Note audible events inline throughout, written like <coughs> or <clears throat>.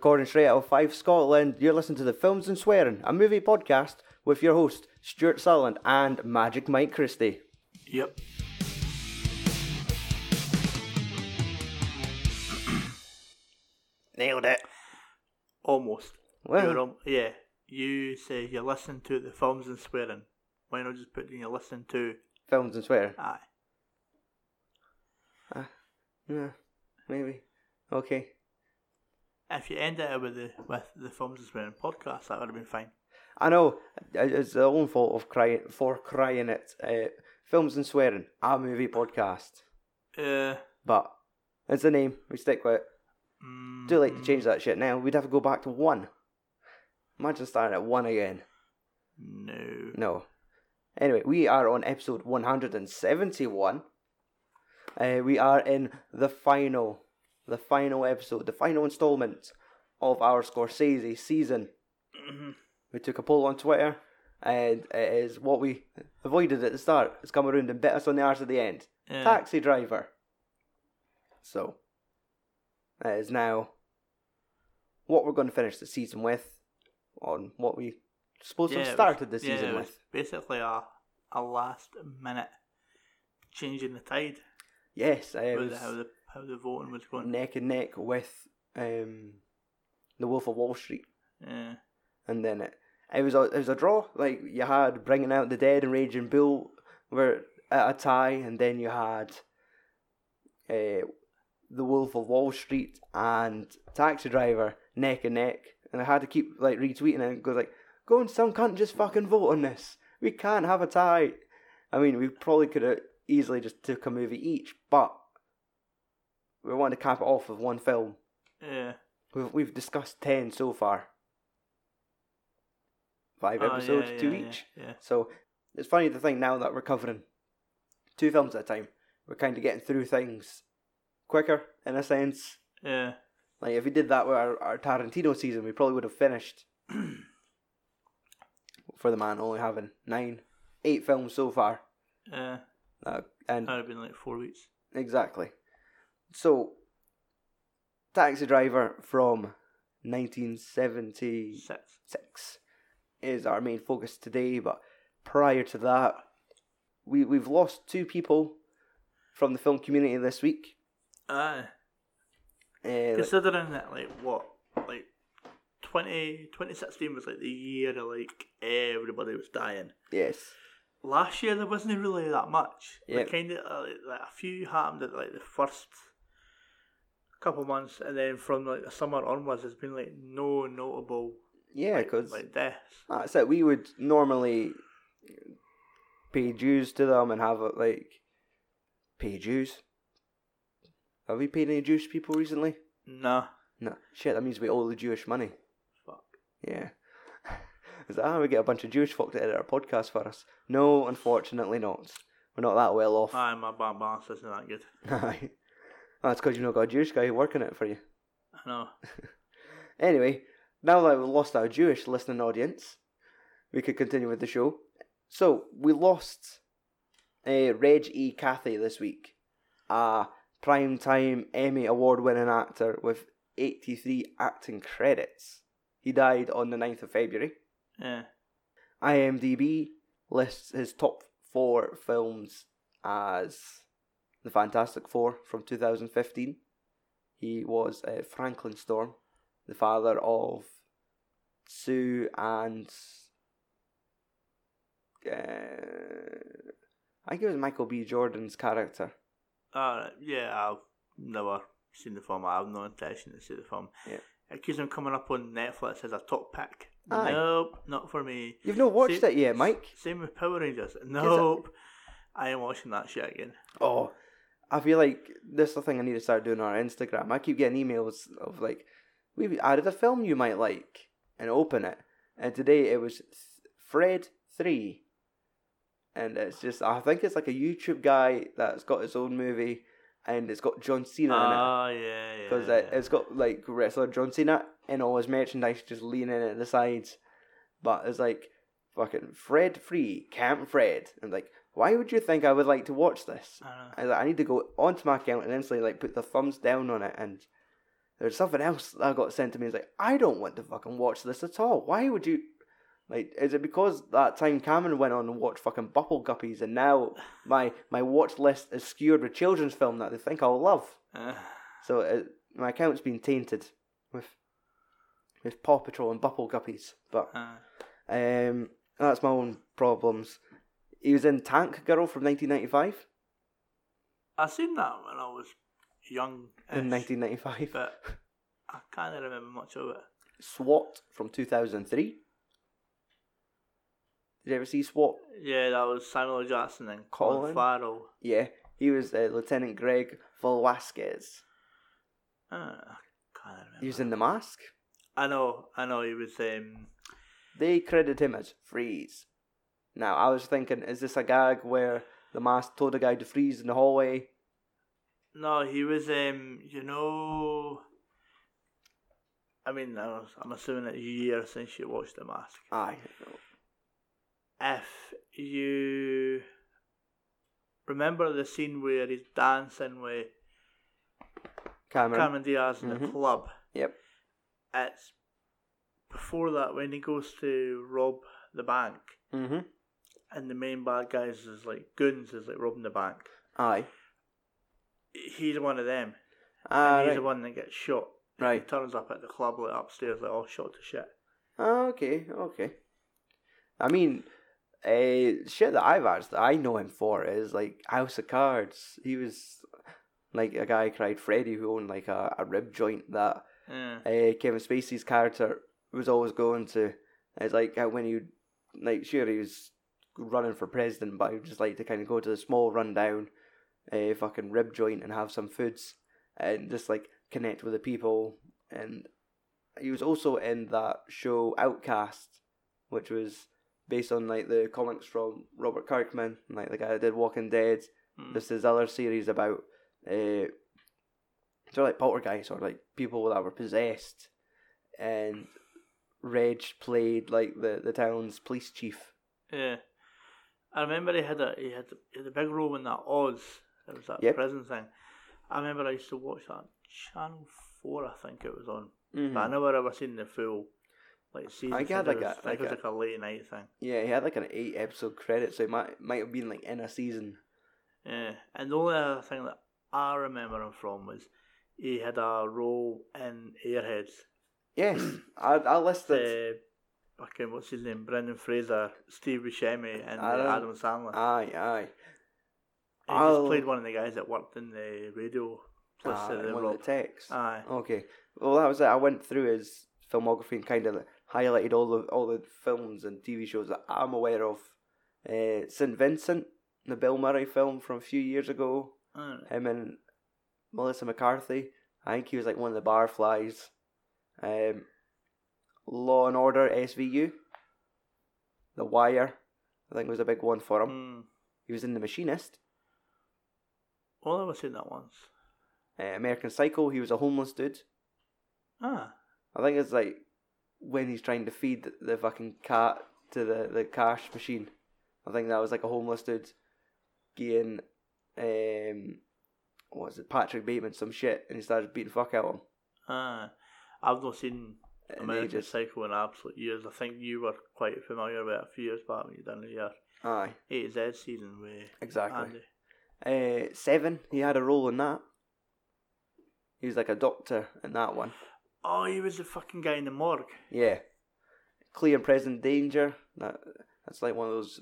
Recording straight out of Fife Scotland, you're listening to the Films and Swearing, a movie podcast with your host, Stuart Sutherland and Magic Mike Christie. Yep. <clears throat> Nailed it. Almost. Well, al- yeah. You say you listen to the films and swearing. Why not just put in you listen to? Films and Swearing. Aye. Ah, yeah, maybe. Okay. If you end it with the with the films and swearing podcast, that would have been fine. I know it- it's the own fault of crying for crying it. Uh, Films and Swearing, a movie podcast, Uh, but it's the name. We stick with it. mm, Do like to change that shit now? We'd have to go back to one. Imagine starting at one again. No. No. Anyway, we are on episode 171. Uh, we are in the final, the final episode, the final installment of our Scorsese season. Mhm. We took a poll on Twitter, and it is what we avoided at the start. It's come around and bit us on the arse at the end. Yeah. Taxi driver. So, that is now what we're going to finish the season with, on what we supposed to have it was- started the yeah, season was with. basically a a last minute changing the tide. Yes, I with was how the voting was going. neck and neck with um, the Wolf of Wall Street, Yeah. and then it it was a it was a draw. Like you had Bringing Out the Dead and Raging Bull were at a tie, and then you had uh, the Wolf of Wall Street and Taxi Driver neck and neck, and I had to keep like retweeting it and go like, "Go and some cunt just fucking vote on this. We can't have a tie." I mean, we probably could have easily just took a movie each, but we wanted to cap it off with one film. Yeah. We've we've discussed ten so far. Five Oh, episodes, yeah, two yeah, each. Yeah. So it's funny to think now that we're covering two films at a time. We're kind of getting through things quicker in a sense. Yeah. Like if we did that with our, our Tarantino season, we probably would have finished. <clears throat> for the man only having nine, eight films so far, Yeah. uh, and That would have been like four weeks. Exactly. So, Taxi Driver from 1976 Six. is our main focus today, but prior to that, we, we've lost two people from the film community this week. Aye. Uh, like- Considering that, like, what? Like, 20, 2016 was like the year of like everybody was dying. yes. Last year there wasn't really that much. Yep. Like, kind of uh, like, like a few happened at like the first couple months, and then from like the summer onwards, there's been like no notable Yeah, because like deaths. that's it. We would normally pay dues to them and have it like pay dues. Have we paid any Jewish people recently? No. No. Shit, that means we owe the Jewish money. fuck. Yeah. <laughs> Is that how we get a bunch of Jewish folk to edit our podcast for us? No, unfortunately not. We're not that well off. Aye, my bank balance isn't that good. <laughs> Aye. That's because you've not got a Jewish guy working it for you. I know. <laughs> Anyway, now that we've lost our Jewish listening audience, we could continue with the show. So, we lost uh, Reg E. Cathey this week, a primetime Emmy award winning actor with 83 acting credits. He died on the 9th of February. Yeah. IMDb lists his top four films as The Fantastic Four from 2015. He was uh, Franklin Storm, the father of Sue and. Uh, I think it was Michael B. Jordan's character. Uh, yeah, I've never seen the film. I have no intention to see the film. Yeah. It keeps on coming up on Netflix as a top pick. Aye. Nope, not for me. You've not watched Same- it yet, Mike? Same with Power Rangers. Nope. I am watching that shit again. Oh, I feel like this is the thing I need to start doing on our Instagram. I keep getting emails of like, we've added a film you might like, and open it. And today it was Th- Fred 3. And it's just, I think it's like a YouTube guy that's got his own movie, and it's got John Cena in it. Ah, yeah, yeah. Because yeah. it's got like wrestler John Cena and all his merchandise just leaning at the sides. But it's like fucking Fred Free, Camp Fred. And like, why would you think I would like to watch this? I. I, like, I need to go onto my account and instantly like put the thumbs down on it and there's something else that got sent to me. It's like I don't want to fucking watch this at all. Why would you? Like, is it because that time Cameron went on and watched fucking Bubble Guppies, and now <sighs> my my watch list is skewed with children's film that they think I'll love. <sighs> Uh, So it, my account's been tainted with with Paw Patrol and Bubble Guppies. But uh, um, that's my own problems. He was in Tank Girl from 1995. I seen that when I was young, In 1995. but I can't remember much of it. SWAT from 2003. Did you ever see SWAT? Yeah, that was Samuel L. Jackson and Colin? Colin Farrell. Yeah, he was uh, Lieutenant Greg Velasquez. Uh, I can't remember. He was in The Mask. I know, I know. He was. Um, They credit him as Freeze. Now, I was thinking, is this a gag where the mask told a guy to freeze in the hallway? no, he was. Um, you know. I mean, I was, I'm assuming it's years since you watched The Mask. Aye. If you remember the scene where he's dancing with Cameron. Cameron Diaz in the Mhm. club, Yep. it's before that when he goes to rob the bank Mm-hmm. and the main bad guys is like goons is like robbing the bank. Aye. He's one of them. Ah, and he's right. the one that gets shot. Right. He turns up at the club like upstairs like all shot to shit. Ah, okay, okay. I mean, uh, shit that I've asked that I know him for is like House of Cards. He was like a guy cried Freddy who owned like a, a rib joint that Yeah. uh, Kevin Spacey's character was always going to. It's like how when you like sure he was running for president, but he would just like to kind of go to the small rundown, uh, fucking rib joint and have some foods and just like connect with the people. And he was also in that show Outcast, which was based on like the comics from Robert Kirkman, like the guy that did Walking Dead. Mm. This is other series about uh, sort of like poltergeists or like people that were possessed, and Reg played like the the town's police chief. Yeah. I remember he had a he had, he had a big role in that Oz. It was that Yep. prison thing. I remember I used to watch that Channel Four, I think it was on. Mhm. But I never ever seen the full like season. I got it like was, a- I like it was a- like a late night thing. Yeah, he had like an eight episode credit, so he might might have been like in a season. Yeah, and the only other thing that I remember him from was he had a role in Airheads. Yes, <clears throat> I I listed. Uh, fucking what's his name? Brendan Fraser, Steve Buscemi, and uh, Adam Sandler. Aye, aye. he just I'll- played one of the guys that worked in the radio place Ah, one of the texts. Aye. Okay. Well, that was it. I went through his filmography and kind of highlighted all the all the films and TV shows that I'm aware of. Uh, St Vincent, the Bill Murray film from a few years ago. Alright. Him and Melissa McCarthy. I think he was like one of the barflies. Um, Law and Order SVU. The Wire. I think was a big one for him. Mm. He was in The Machinist. Well, I've never seen that once. Uh, American Psycho. He was a homeless dude. Ah. I think it's like when he's trying to feed the fucking cat to the, the cash machine. I think that was like a homeless dude getting um what was it, Patrick Bateman some shit and he started beating the fuck out of him. Ah. I've not seen American just Psycho in absolute years. I think you were quite familiar with it a few years back when you done your Aye, A Z season with exactly. Uh seven, he had a role in that. He was like a doctor in that one. Oh, he was the fucking guy in the morgue. Yeah. Clear and present danger. That that's like one of those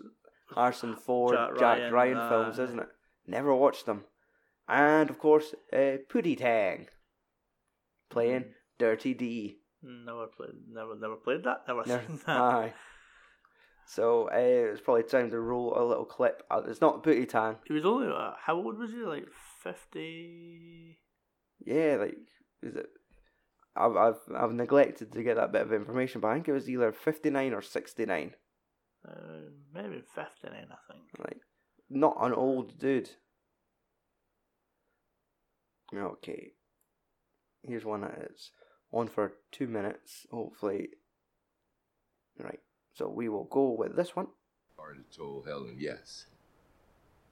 Harrison <sighs> Ford, Jack Jack, Ryan, Ryan, uh, films, isn't it? Never watched them. And of course, uh, Pootie Tang playing Dirty D. Never played. Never, never played that. Never Never- seen that. Aye. So uh, it's probably time to roll a little clip. Uh, It's not Booty Tang. He was only uh, how old was he? Like fifty. Yeah, like is it? I've I've I've neglected to get that bit of information, but I think it was either fifty nine or sixty nine. Uh, maybe fifty nine. I think. Like, not an old dude. Okay. Here's one that is on for two minutes, hopefully. Right. So we will go with this one. Already told Helen yes.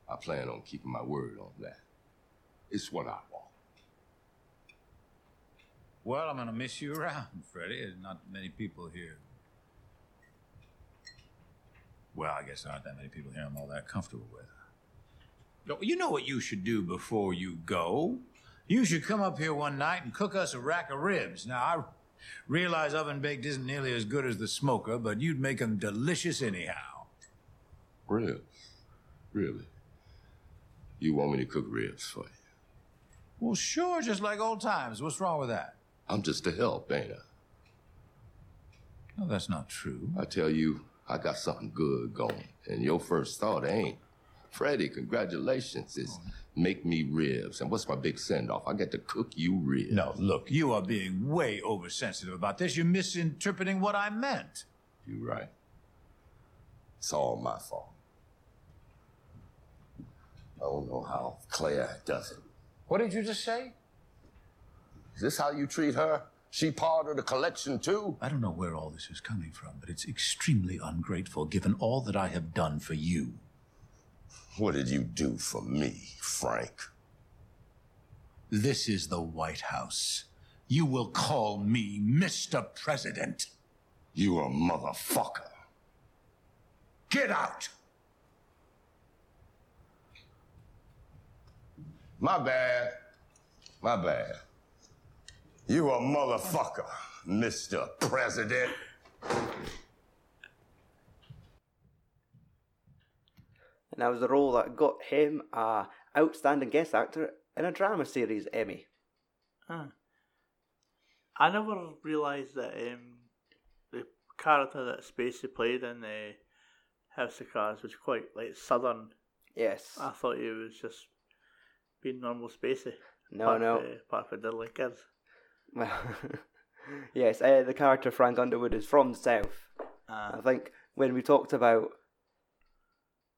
I plan on keeping my word on that. It's what I want. Well, I'm gonna miss you around, Freddie. There's not many people here. Well, I guess there aren't that many people here I'm all that comfortable with. You know what you should do before you go? You should come up here one night and cook us a rack of ribs. Now, I realize oven baked isn't nearly as good as the smoker, but you'd make them delicious anyhow. Ribs? Really? You want me to cook ribs for you? Well, sure, just like old times. What's wrong with that? I'm just a help, ain't I? No, that's not true. I tell you, I got something good going. And your first thought ain't. Freddie, congratulations. It's make me ribs. And what's my big send off? I get to cook you ribs. No, look, you are being way oversensitive about this. You're misinterpreting what I meant. You're right. It's all my fault. I don't know how Claire does it. What did you just say? Is this how you treat her? She part of the collection too? I don't know where all this is coming from, but it's extremely ungrateful given all that I have done for you. What did you do for me, Frank? This is the White House. You will call me Mr. President. You a motherfucker. Get out! My bad. My bad. You a motherfucker, Mr. President. And that was the role that got him a outstanding guest actor in a drama series Emmy. Huh. I never realised that um, the character that Spacey played in the House of Cards was quite like southern. Yes. I thought he was just being normal Spacey. no, part no. Of, uh, part of Diddley Kids. Well, <laughs> yes, uh, the character Frank Underwood is from the South. I Uh, think when we talked about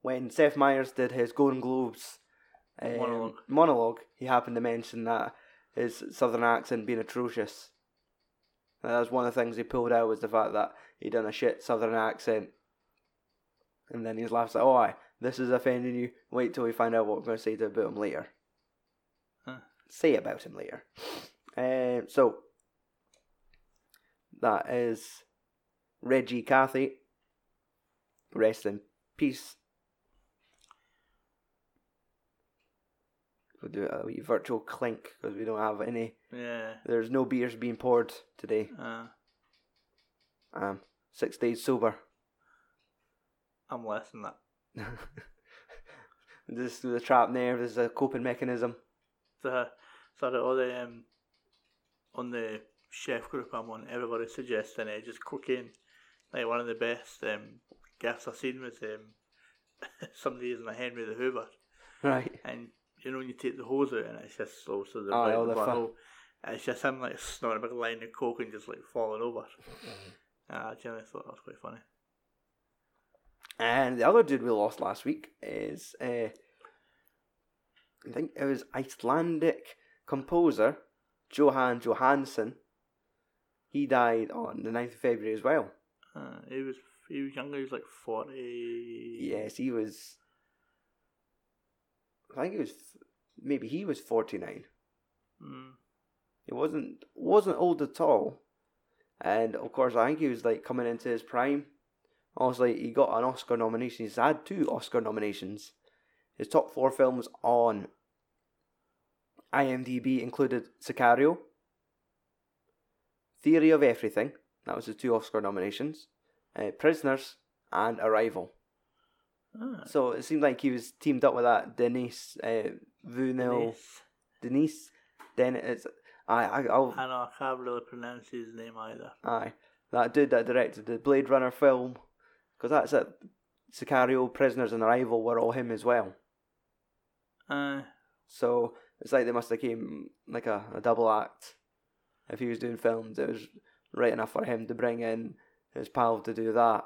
when Seth Meyers did his Golden Globes um, Monologue. monologue, he happened to mention that his southern accent being atrocious. And that was one of the things he pulled out was the fact that he done a shit southern accent. And then he's laughs like, "Oh, aye, this is offending you. Wait till we find out what we're going to say to about him later." Huh. Say about him later. Um, so that is Reggie Cathey. Rest in peace. We'll do a wee virtual clink because we don't have any. yeah. There's no beers being poured today. Uh, Um, six days sober. I'm less than that. <laughs> this is the trap nerve. This is a coping mechanism. The, so that all the um, on the chef group I'm on, everybody suggesting uh, just cocaine. Like one of the best um, gifts I've seen was um, <laughs> somebody using a Henry the Hoover, Right. and you know when you take the hose out and it's just also the, Oh, the the black fu- It's just him like snorting a big line of coke and just like falling over. Uh, I generally thought that was quite funny. And the other dude we lost last week is, uh, I think it was Icelandic composer Jóhann Jóhannsson. He died on the 9th of February as well. Uh, he was he was younger. He was like forty. Yes, he was. I think he was. Maybe he was 49. Mm. He wasn't wasn't old at all, and of course I think he was like coming into his prime. Honestly, he got an Oscar nomination. He's had two Oscar nominations. His top four films on IMDb included Sicario, Theory of Everything. That was his two Oscar nominations. Uh, Prisoners and Arrival. Ah, So it seemed like he was teamed up with that Denise uh, Vunil. nice. Denise. Then it's I I I'll I know I can't really pronounce his name either. Aye, that dude that directed the Blade Runner film, because that's it. Sicario, Prisoners, and Arrival were all him as well. Uh, So it's like they must have came like a, a double act. If he was doing films, it was right enough for him to bring in his pal to do that.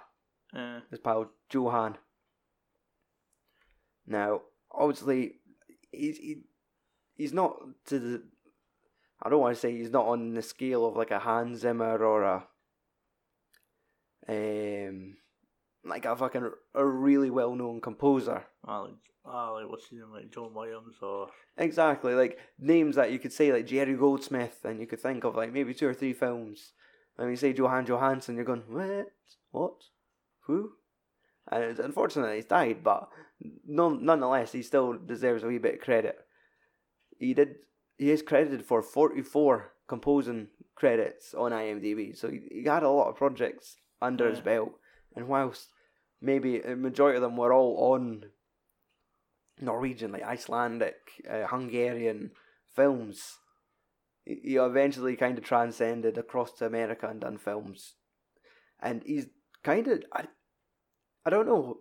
uh, His pal Jóhann. Now, obviously, he's he, he's not to the. I don't want to say he's not on the scale of like a Hans Zimmer or a. Um, like a fucking a really well known composer. Ah, like, ah, like what's his name, like John Williams or Exactly, like names that you could say like Jerry Goldsmith, and you could think of like maybe two or three films. And you say Jóhann Jóhannsson, you're going what? What? Who? And it's unfortunately he's died, but none, nonetheless he still deserves a wee bit of credit. He did. He is credited for forty four composing credits on IMDb, so he, he had a lot of projects under his belt. And whilst maybe a majority of them were all on Norwegian, like Icelandic, uh, Hungarian films, he he eventually kind of transcended across to America and done films. And he's kind of, I, I don't know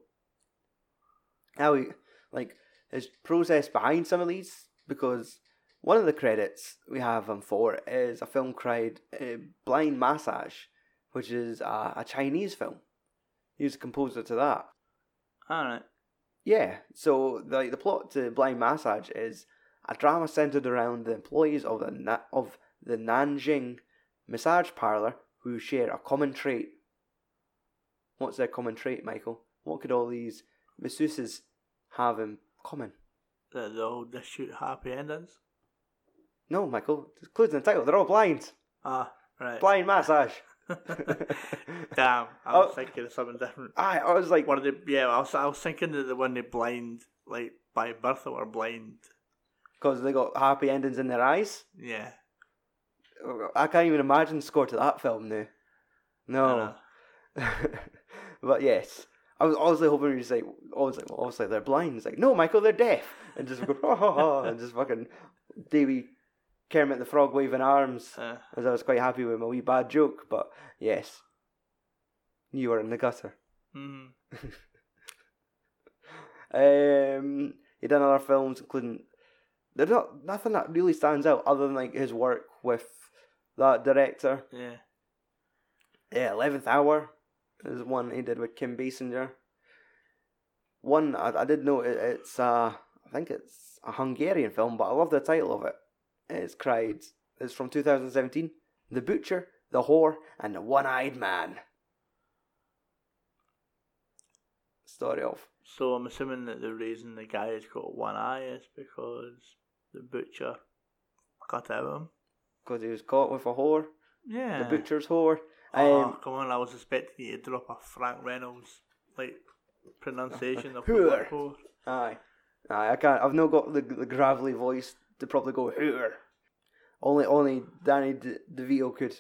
how he, like, his process behind some of these, because one of the credits we have him for is a film called uh, Blind Massage, which is a, a Chinese film. He was a composer to that. alright. Yeah, so the the plot to Blind Massage is a drama centered around the employees of the Na- of the Nanjing massage parlor who share a common trait. What's their common trait, Michael? What could all these masseuses have in common? They, they all just shoot happy endings. No, Michael, it's including the title. They're all blind. Ah, right. Blind massage. <laughs> Damn, I was Oh. thinking of something different. I, I was like, One of the yeah, I was I was thinking that the one they blind like by birth or blind. because they got happy endings in their eyes. Yeah. I can't even imagine the score to that film now. No. <laughs> but yes, I was honestly hoping you'd say, I was like, well, obviously they're blind. It's like, no, Michael, they're deaf, and just go, <laughs> ha ha ha, and just fucking Davy Kermit the Frog waving arms, Uh, as I was quite happy with my wee bad joke. But yes, you were in the gutter. mm, <laughs> Um, he done other films, including there's not nothing that really stands out other than like his work with that director. yeah. Yeah, Eleventh Hour is one he did with Kim Basinger. One I, I did know it, it's uh I think it's a Hungarian film, but I love the title of it. It's cried. It's from 2017. The Butcher, the Whore, and the One-Eyed Man. Story of So I'm assuming that the reason the guy has got one eye is because the butcher cut out of him. because he was caught with a whore, Yeah. the butcher's whore. Oh, Um, come on! I was expecting you to drop a Frank Reynolds like pronunciation of Whore. Aye. Aye, I can't. I've not got the, the gravelly voice to probably go hooter. Only, only Danny De, DeVito could.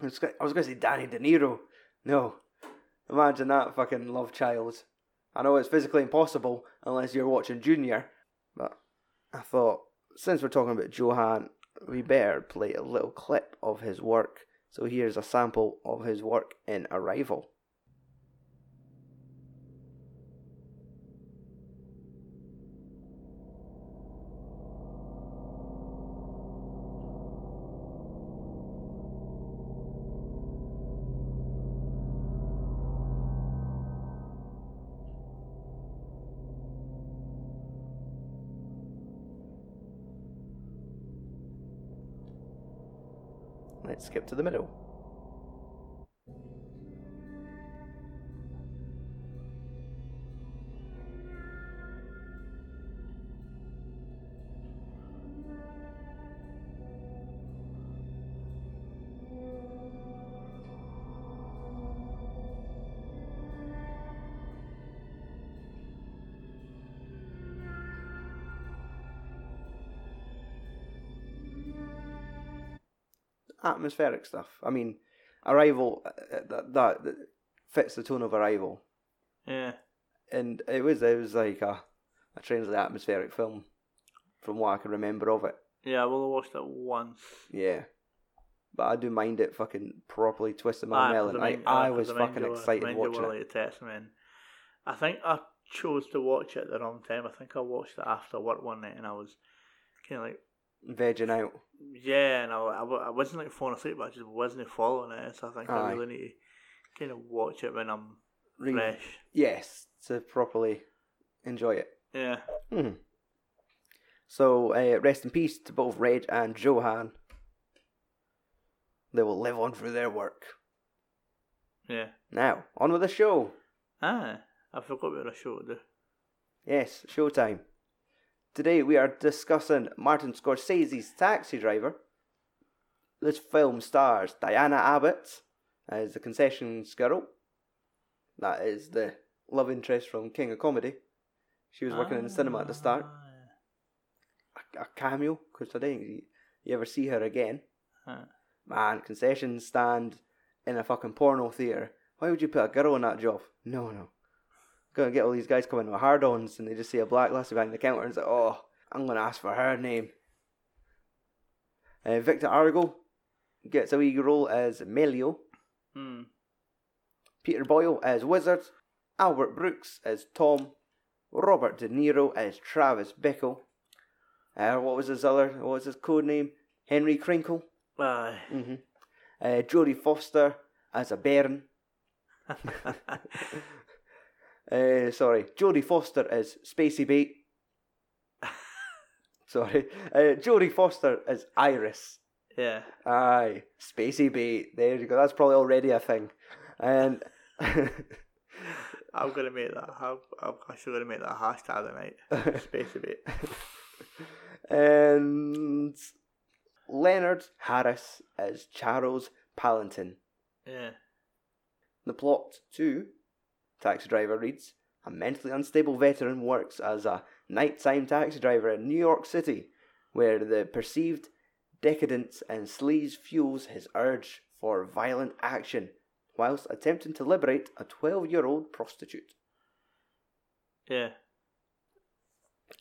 I was, I was going to say Danny De Niro. No. Imagine that fucking love child. I know it's physically impossible unless you're watching Junior, but I thought since we're talking about Jóhann, we better play a little clip of his work. So here's a sample of his work in Arrival. Skip to the middle. Atmospheric stuff. I mean, Arrival uh, that, that that fits the tone of Arrival, Yeah. and it was it was like a a strangely atmospheric film, from what I can remember of it. Yeah, I will watched it once. Yeah, but I do mind it fucking properly twisting my melon. 'cause I, I was fucking excited mind watching it. like to text I think I chose to watch it the wrong time. I think I watched it after work one night, and I was kind of like, Vegging out. yeah, and I, I, I wasn't like falling asleep, but I just wasn't following it. So I think I really need to kind of watch it when I'm Re- fresh. Yes, to properly enjoy it. Yeah. Hmm. So, uh, rest in peace to both Reg and Jóhann. They will live on through their work. Yeah. Now, on with the show. Ah, I forgot we were a show to do. Yes, showtime. Today we are discussing Martin Scorsese's Taxi Driver. This film stars Diana Abbott as the concession girl. That is the love interest from King of Comedy. She was working in the cinema at the start. Ah, A, a cameo, because I think you, ever see her again. Ah. Man, concession stand in a fucking porno theatre. Why would you put a girl in that job? No, no. Gonna get all these guys coming with hard ons and they just see a black lassie behind the counter and say, oh, I'm gonna ask for her name. Uh, Victor Argo gets a wee role as Melio. Hmm. Peter Boyle as Wizard. Albert Brooks as Tom. Robert De Niro as Travis Bickle. Uh, what was his other, what was his code name? Henry Crinkle. Aye. hmm Uh, Jodie Foster as a baron. <laughs> <laughs> uh, sorry, Jodie Foster is Spacey Bait. <laughs> sorry, uh, Jodie Foster is Iris. Yeah. Aye, Spacey Bait. There you go. That's probably already a thing. And I'm gonna make that. I'm, I'm actually gonna make that a hashtag tonight. <laughs> Space a and Leonard Harris as Charles Palantin. Yeah. The plot to Taxi Driver reads A mentally unstable veteran works as a nighttime taxi driver in New York City, where the perceived decadence and sleaze fuels his urge for violent action, whilst attempting to liberate a 12 year old prostitute. Yeah.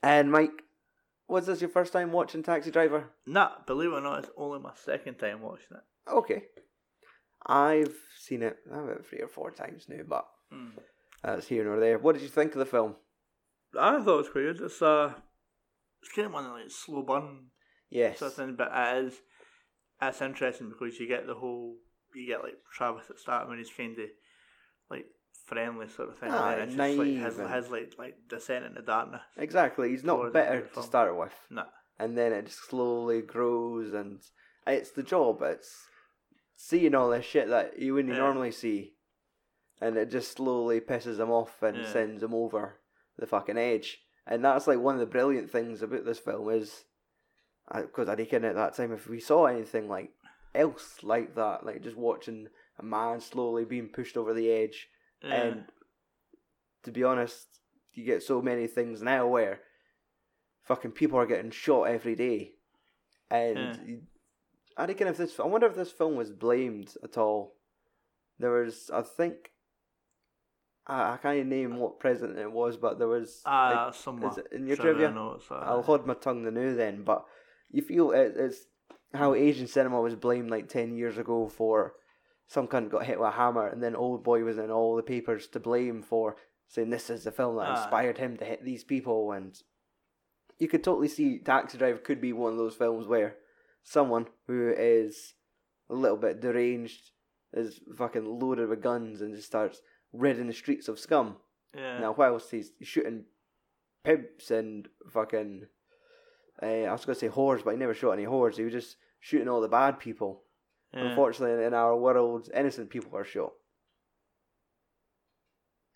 And Mike, was this your first time watching Taxi Driver? Nah, believe it or not, it's only my second time watching it. Okay. I've seen it about three or four times now, but Hmm. That's here nor there. What did you think of the film? I thought it was quite good. It's uh, it's kind of one of like slow burn Yes. sort of thing, but it is it's interesting because you get the whole you get like Travis at the start when he's kind of like friendly sort of thing. and Aye, then it's just like naive his, his like like descent into darkness. Exactly. He's not better end of the to film. start with. Nah. and then it just slowly grows and it's the job it's seeing all this shit that you wouldn't Yeah. normally see and it just slowly pisses him off and Yeah. sends him over the fucking edge and that's like one of the brilliant things about this film is because I reckon at that time if we saw anything like else like that like just watching a man slowly being pushed over the edge Yeah. and to be honest, you get so many things now where fucking people are getting shot every day, and Yeah. you- I reckon if this, I wonder if this film was blamed at all. There was, I think, I, I can't name what president it was, but there was. Ah, like, somewhere. is it in your trivia? it's, uh, I'll hold my tongue the new then, but you feel it, it's how Asian cinema was blamed like 10 years ago for some cunt got hit with a hammer, and then Old Boy was in all the papers to blame for saying this is the film that Aye. inspired him to hit these people. And you could totally see Taxi Driver could be one of those films where someone who is a little bit deranged is fucking loaded with guns and just starts ridding the streets of scum. yeah. Now, whilst he's shooting pimps and fucking, uh, I was to say whores, but he never shot any whores. He was just shooting all the bad people. yeah. Unfortunately, in our world, innocent people are shot.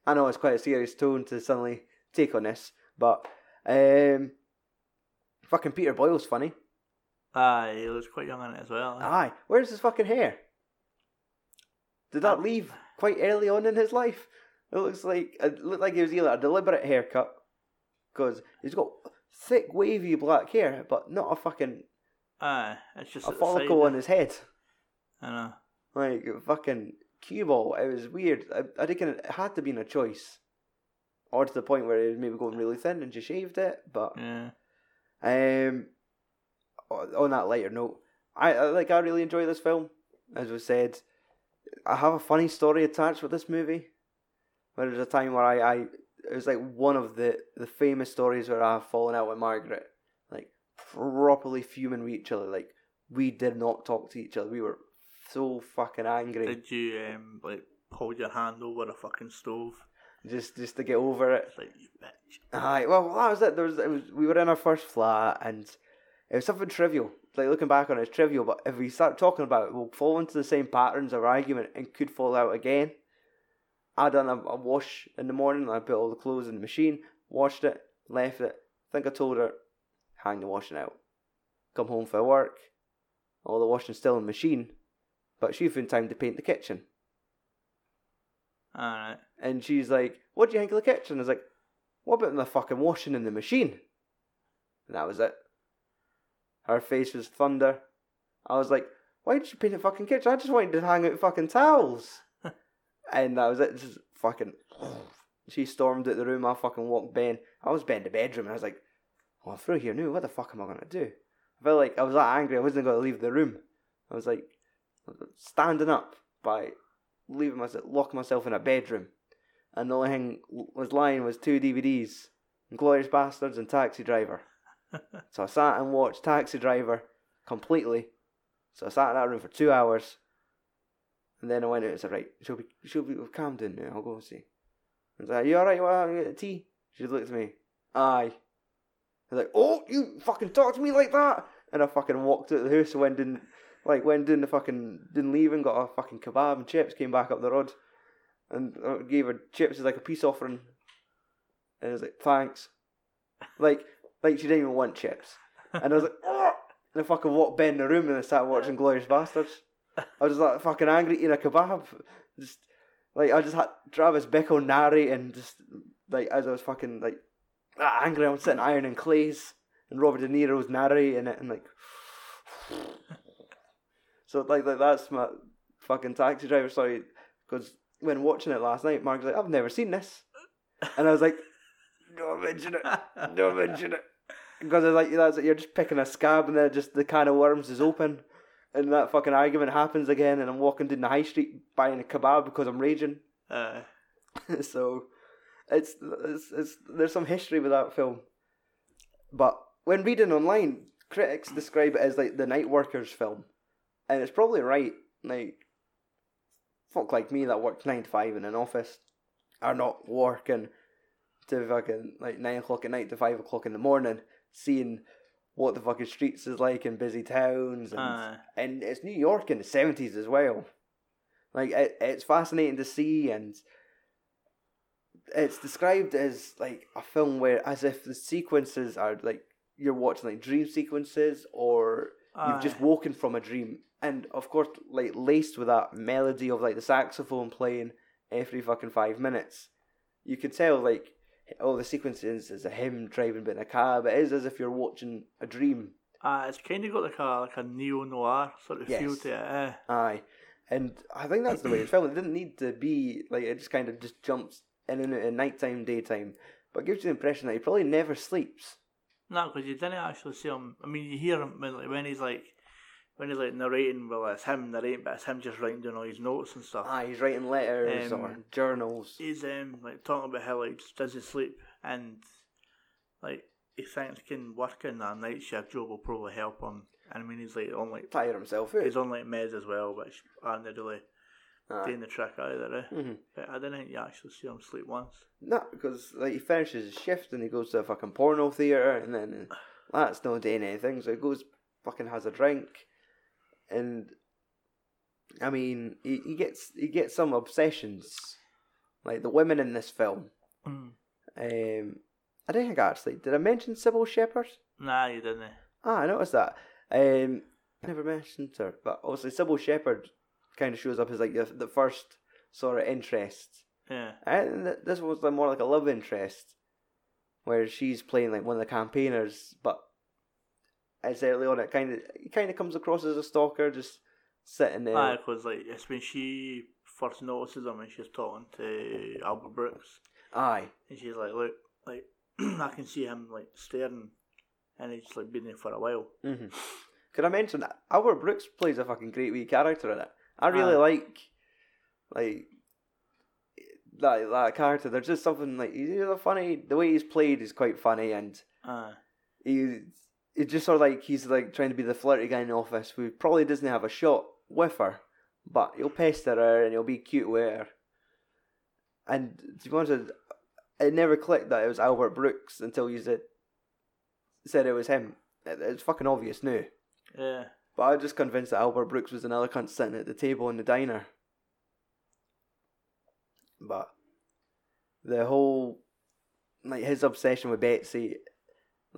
I know it's quite a serious tone to suddenly take on this, but um, fucking Peter Boyle's funny. Aye, he was quite young in it as well. Aye, where's his fucking hair? Did that Um, leave quite early on in his life? It looks like it looked like it was either a deliberate haircut, because he's got thick wavy black hair, but not a fucking Aye, it's just a at the side follicle on his head. I know. Like fucking cue ball. It was weird. I, I reckon it had to be a choice, or to the point where it was maybe going really thin and just shaved it. But Yeah. um, on that lighter note, I, I like I really enjoy this film. As we said, I have a funny story attached with this movie. There was a time where I, I it was like one of the the famous stories where I've fallen out with Margaret, like properly fuming with each other. Like we did not talk to each other. We were so fucking angry. Did you um like hold your hand over a fucking stove? just just to get over it. It's like you bitch. Aye, well that was it. There was, it was we were in our first flat and it was something trivial. Like looking back on it, it's trivial. But if we start talking about it, we'll fall into the same patterns of argument and could fall out again. I done a, a wash in the morning. I put all the clothes in the machine, washed it, left it. think I told her, hang the washing out. Come home for work. All the washing's still in the machine, but she found time to paint the kitchen. Alright. And she's like, What do you think of the kitchen? I was like, What about the fucking washing in the machine? And that was it. Her face was thunder. I was like, Why did you paint the fucking kitchen? I just wanted to hang out fucking towels. <laughs> and that was it. Just fucking. She stormed out the room. I fucking walked Ben. I was Ben in the bedroom and I was like, Well, I'm through here now. What the fuck am I going to do? I felt like I was that angry. I wasn't going to leave the room. I was like, standing up by leaving myself, locking myself in a bedroom, and the only thing was lying was two DVDs, Glorious Bastards and Taxi Driver. <laughs> so I sat and watched Taxi Driver completely. So I sat in that room for two hours, and then I went out and said, "Right, she'll be, she'll be calm down now. I'll go and see." And I was like, "You all right? Well, you get a tea?" She looked at me. Aye. I was like, "Oh, you fucking talk to me like that!" And I fucking walked out of the house and went in like went down the fucking didn't leave and got a fucking kebab and chips. Came back up the road, and I gave her chips as like a peace offering. And I was like, thanks. Like like she didn't even want chips. And I was like, oh! and I fucking walked Ben in the room and I started watching Glorious Bastards. I was like fucking angry eating a kebab. Just like I just had Travis Bickle narrating just like as I was fucking like ah, angry. I was sitting ironing clays and Robert De Niro's narrating it and like <sighs> so like, like that's my fucking taxi driver story. Because when watching it last night, Mark was like, "I've never seen this," and I was like, "Don't mention it, <laughs> don't mention it," because I was like, "That's you're just picking a scab, and then just the can of worms is open." And that fucking argument happens again, and I'm walking down the high street buying a kebab because I'm raging. Uh, <laughs> so it's, it's it's there's some history with that film. But when reading online, critics describe it as like the night workers film, and it's probably right. Like folk like me that work nine to five in an office are not working to fucking like nine o'clock at night to five o'clock in the morning, seeing what the fucking streets is like in busy towns, and Aye. and it's New York in the seventies as well. Like it, it's fascinating to see, and it's described as like a film where, as if the sequences are like you're watching like dream sequences, or you've just woken from a dream, and of course, like laced with that melody of like the saxophone playing every fucking five minutes, you can tell like all the sequences is a him driving but in a cab. It is as if you're watching a dream. uh, it's kind of got like a like a neo noir sort of feel to it. Eh? Aye, and I think that's the way it's filmed. It didn't need to be like it just kind of just jumps in and out at nighttime, daytime, but it gives you the impression that he probably never sleeps. No, because you didn't actually see him. I mean, you hear him when, like, when he's like when he's like narrating. Well, it's him narrating, but it's him just writing down all his notes and stuff. Aye, he's writing letters or Um, journals. he's um like talking about how like just doesn't sleep and like he thinks can working that night shift job will probably help him. And I mean he's like on like Tire himself out. he's on like meds as well, which aren't really Aye. doing the trick either. Eh? Mhm. But I didn't think you actually see him sleep once. No, because like he finishes his shift and he goes to a fucking porno theater and then that's not doing anything. So he goes fucking has a drink, and I mean he, he gets he gets some obsessions, like the women in this film. Mm. Um, I don't think actually did I mention Cybill Shepherd? Nah, you didn't. Ah, I noticed that. Um, I never mentioned her, but obviously Cybill Shepherd kind of shows up as like the, the first sort of interest Yeah. and th- this was like more like a love interest, where she's playing like one of the campaigners, but it's early on. It kind of it kind of comes across as a stalker, just sitting there. Aye, because like it's when she first notices him and she's talking to Albert Brooks, Aye, and she's like, "Look, like <clears throat> I can see him like staring, and he's like been there for a while." mm-hmm. Could I mention that Albert Brooks plays a fucking great wee character in it? I really Aye. like like that that character. There's just something like he's a funny. The way he's played is quite funny, and Aye. he it's just sort of like he's like trying to be the flirty guy in the office who probably doesn't have a shot with her, but he'll pester her and he'll be cute with her. And to be honest, it never clicked that it was Albert Brooks until you said said it was him. It- It's fucking obvious now Yeah. But I was just convinced that Albert Brooks was another cunt sitting at the table in the diner. But the whole like his obsession with Betsy,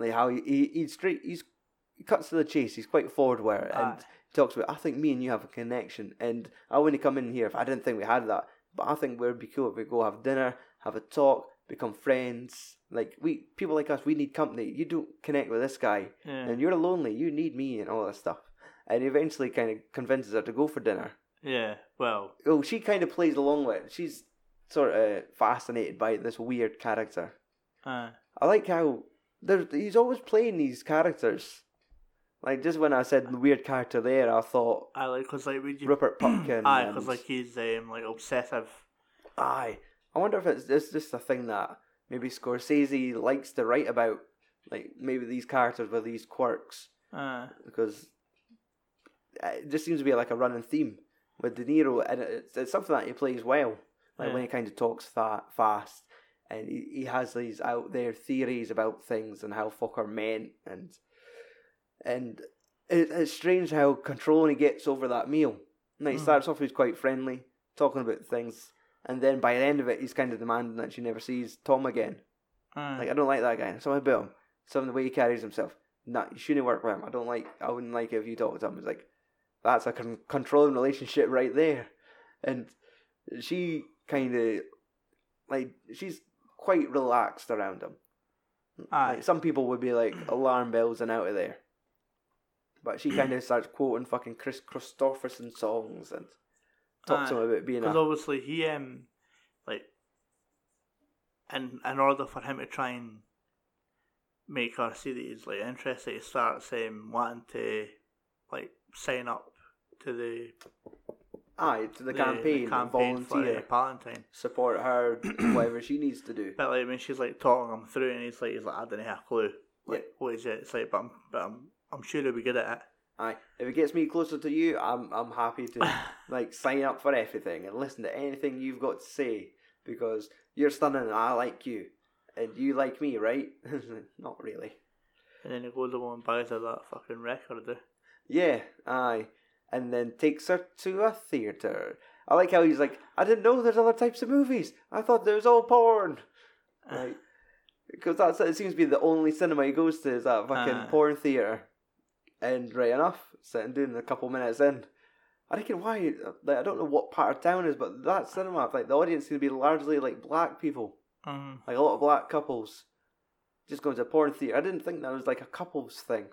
like how he, he he's straight he's he cuts to the chase. He's quite forward with it and talks about. I think me and you have a connection, and I wouldn't come in here if I didn't think we had that. But I think we'd be cool if we go have dinner, have a talk, become friends. Like we people like us, we need company. You don't connect with this guy, Yeah. and you're lonely. You need me and all that stuff. And he eventually kind of convinces her to go for dinner. Yeah. Well. Oh, she kind of plays along with it. She's sort of fascinated by this weird character. Uh, I like how there's he's always playing these characters. Like just when I said the weird character there, I thought I like because like you. Rupert <clears throat> Pupkin. Aye, because like he's um like obsessive. Aye. I wonder if it's, it's just a thing that maybe Scorsese likes to write about. Like maybe these characters with these quirks. Uh, Because it just seems to be like a running theme with De Niro. And it's, it's something that he plays well. Like when he kind of talks fa- fast. And he, he has these out there theories about things and how fuck are meant. And, and it, it's strange how controlling he gets over that meal. Like, he Mm. starts off, he's quite friendly, talking about things. And then by the end of it, he's kind of demanding that she never sees Tom again. uh, Like I don't like that guy. Something about him. Some of the way he carries himself. Nah, you shouldn't work with him. I don't like. I wouldn't like it if you talked to him. It's like that's a con- controlling relationship right there, and she kind of like she's quite relaxed around him. aye. Like some people would be like <clears throat> alarm bells and out of there, but she kind of <clears throat> starts quoting fucking Kris Kristofferson songs and talks to him about being Because obviously he um like in in order for him to try and make her see that he's like interested, he starts um wanting to like sign up to the aye to the, campaign, and volunteer, for uh, Palantine. support her, <clears throat> whatever she needs to do. But like when she's like talking him through, and he's like, he's like, I don't have a clue. Like, Yeah. what is it? It's like, but I'm, but I'm, I'm sure he'll be good at it. Aye, if it gets me closer to you, I'm I'm happy to <laughs> like sign up for everything and listen to anything you've got to say because you're stunning and I like you and you like me, right? <laughs> Not really. And then he goes over and buys her that fucking record. eh? Yeah, aye, and then takes her to a theater. I like how he's like, I didn't know there's other types of movies. I thought there was all porn. Right. Because that's it seems to be the only cinema he goes to is that fucking Aye. porn theater. And right enough, sitting down a couple minutes in, I reckon why like I don't know what part of town is, but that cinema like the audience seems to be largely like black people, Mhm. like a lot of black couples, just going to a porn theater. I didn't think that was like a couples thing.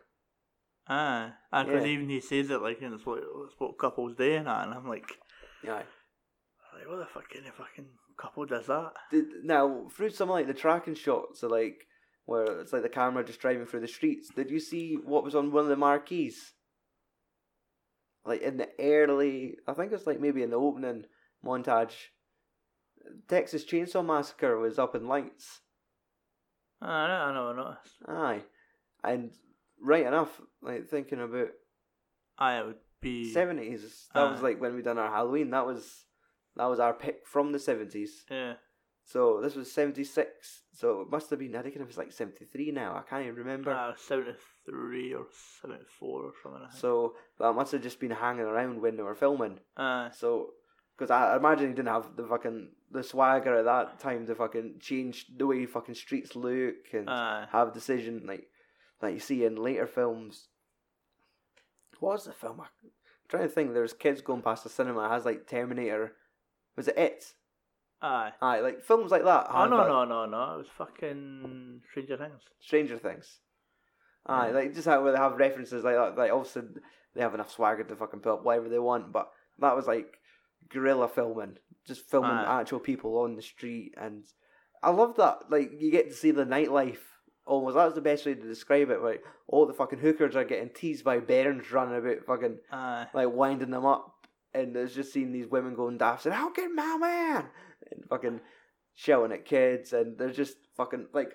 Ah, and because Yeah. even he says it like, and it's what, it's what couples do and that, and I'm like, Yeah. like what the fuck kind of fucking couple does that? Did now through some like the tracking shots, so like where it's like the camera just driving through the streets. Did you see what was on one of the marquees? Like in the early, I think it's like maybe in the opening montage. Texas Chainsaw Massacre was up in lights. Ah, I know, I know, I noticed. Aye, and right enough, like thinking about it would be seventies. That was like when we done our Halloween. That was that was our pick from the seventies. Yeah, So this was seventy six. So it must have been. I think it was like seventy three now. I can't even remember. uh, seventy three or seventy four or something. I. So that must have just been hanging around when they were filming. uh, So, because I I imagine he didn't have the fucking the swagger at that time to fucking change the way fucking streets look and Aye. have decision like like you see in later films. What was the film? I'm trying to think. There's kids going past the cinema. It has like Terminator. Was it it? aye. Aye, like films like that. Oh no that- no no no! It was fucking Stranger Things. Stranger Things. Aye, Yeah. like just how they have references like that. Like obviously they have enough swagger to fucking put up whatever they want, but that was like guerrilla filming, just filming Aye. actual people on the street, and I love that. Like you get to see the nightlife. Almost that's the best way to describe it. Like all the fucking hookers are getting teased by Barons running about, fucking Aye. like winding them up, and there's just seeing these women going daft, saying "How can my man?" and fucking shouting at kids, and they're just fucking like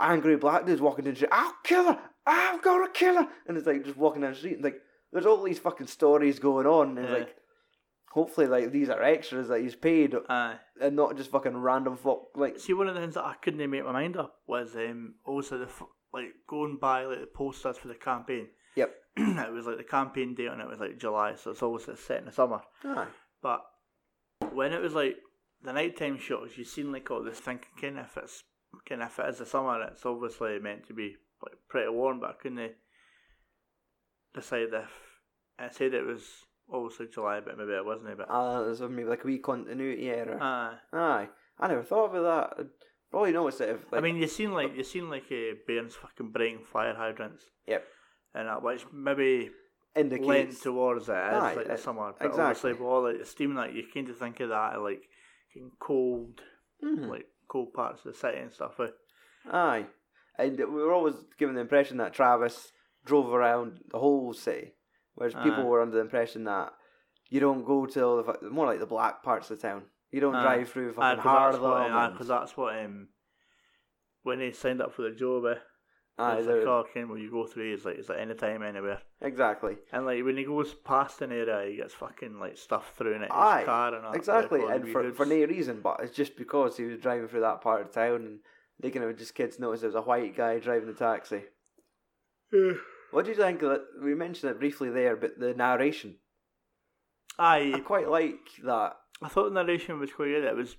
angry black dudes walking down the street. I'll kill her. I've got to kill her, and it's like just walking down the street, and like there's all these fucking stories going on, and Yeah. like hopefully like these are extras that he's paid, Aye. and not just fucking random fuck Like See, one of the things that I couldn't make my mind up was um, also the f- like going by like the posters for the campaign. <clears throat> Yep. it was like the campaign date, and it was like July, so it's always set in the summer. Aye. But when it was like the nighttime shots, you seen like all this thinking, kind of if it's kind of if it is the summer, it's obviously meant to be like pretty warm. But I couldn't decide if I said it was obviously July, but maybe it wasn't. But Uh, there's maybe like a wee continuity error. uh, Aye. I never thought about that. Probably noticed it if, like, I mean, you seen like you seen like uh, Bairns fucking breaking fire hydrants, yep. and that which maybe lent Indicates. towards it as Aye, like the summer. But exactly. obviously, with all like, the steam that you kind of think of that like in cold, Mhm. like cold parts of the city and stuff. eh? Aye. And we were always given the impression that Travis drove around the whole city, whereas uh. people were under the impression that you don't go to the, more like the black parts of town. You don't Aye. drive through fucking ah, 'cause that's what, Harlem. aye, and- 'cause that's what um, when he signed up for the job, eh, Aye, it's there- like, oh, Ken, will you go through? It's like it's like anytime, anywhere. exactly. And like when he goes past an area, he gets fucking like stuff thrown at his Aye, car and that. Exactly, like, and for, goods. for no reason, but it's just because he was driving through that part of town and they kind of just kids noticed there was a white guy driving the taxi. <sighs> Yeah. What do you think of that? We mentioned it briefly there, but the narration. I Aye, quite like that. I thought the narration was quite good. It was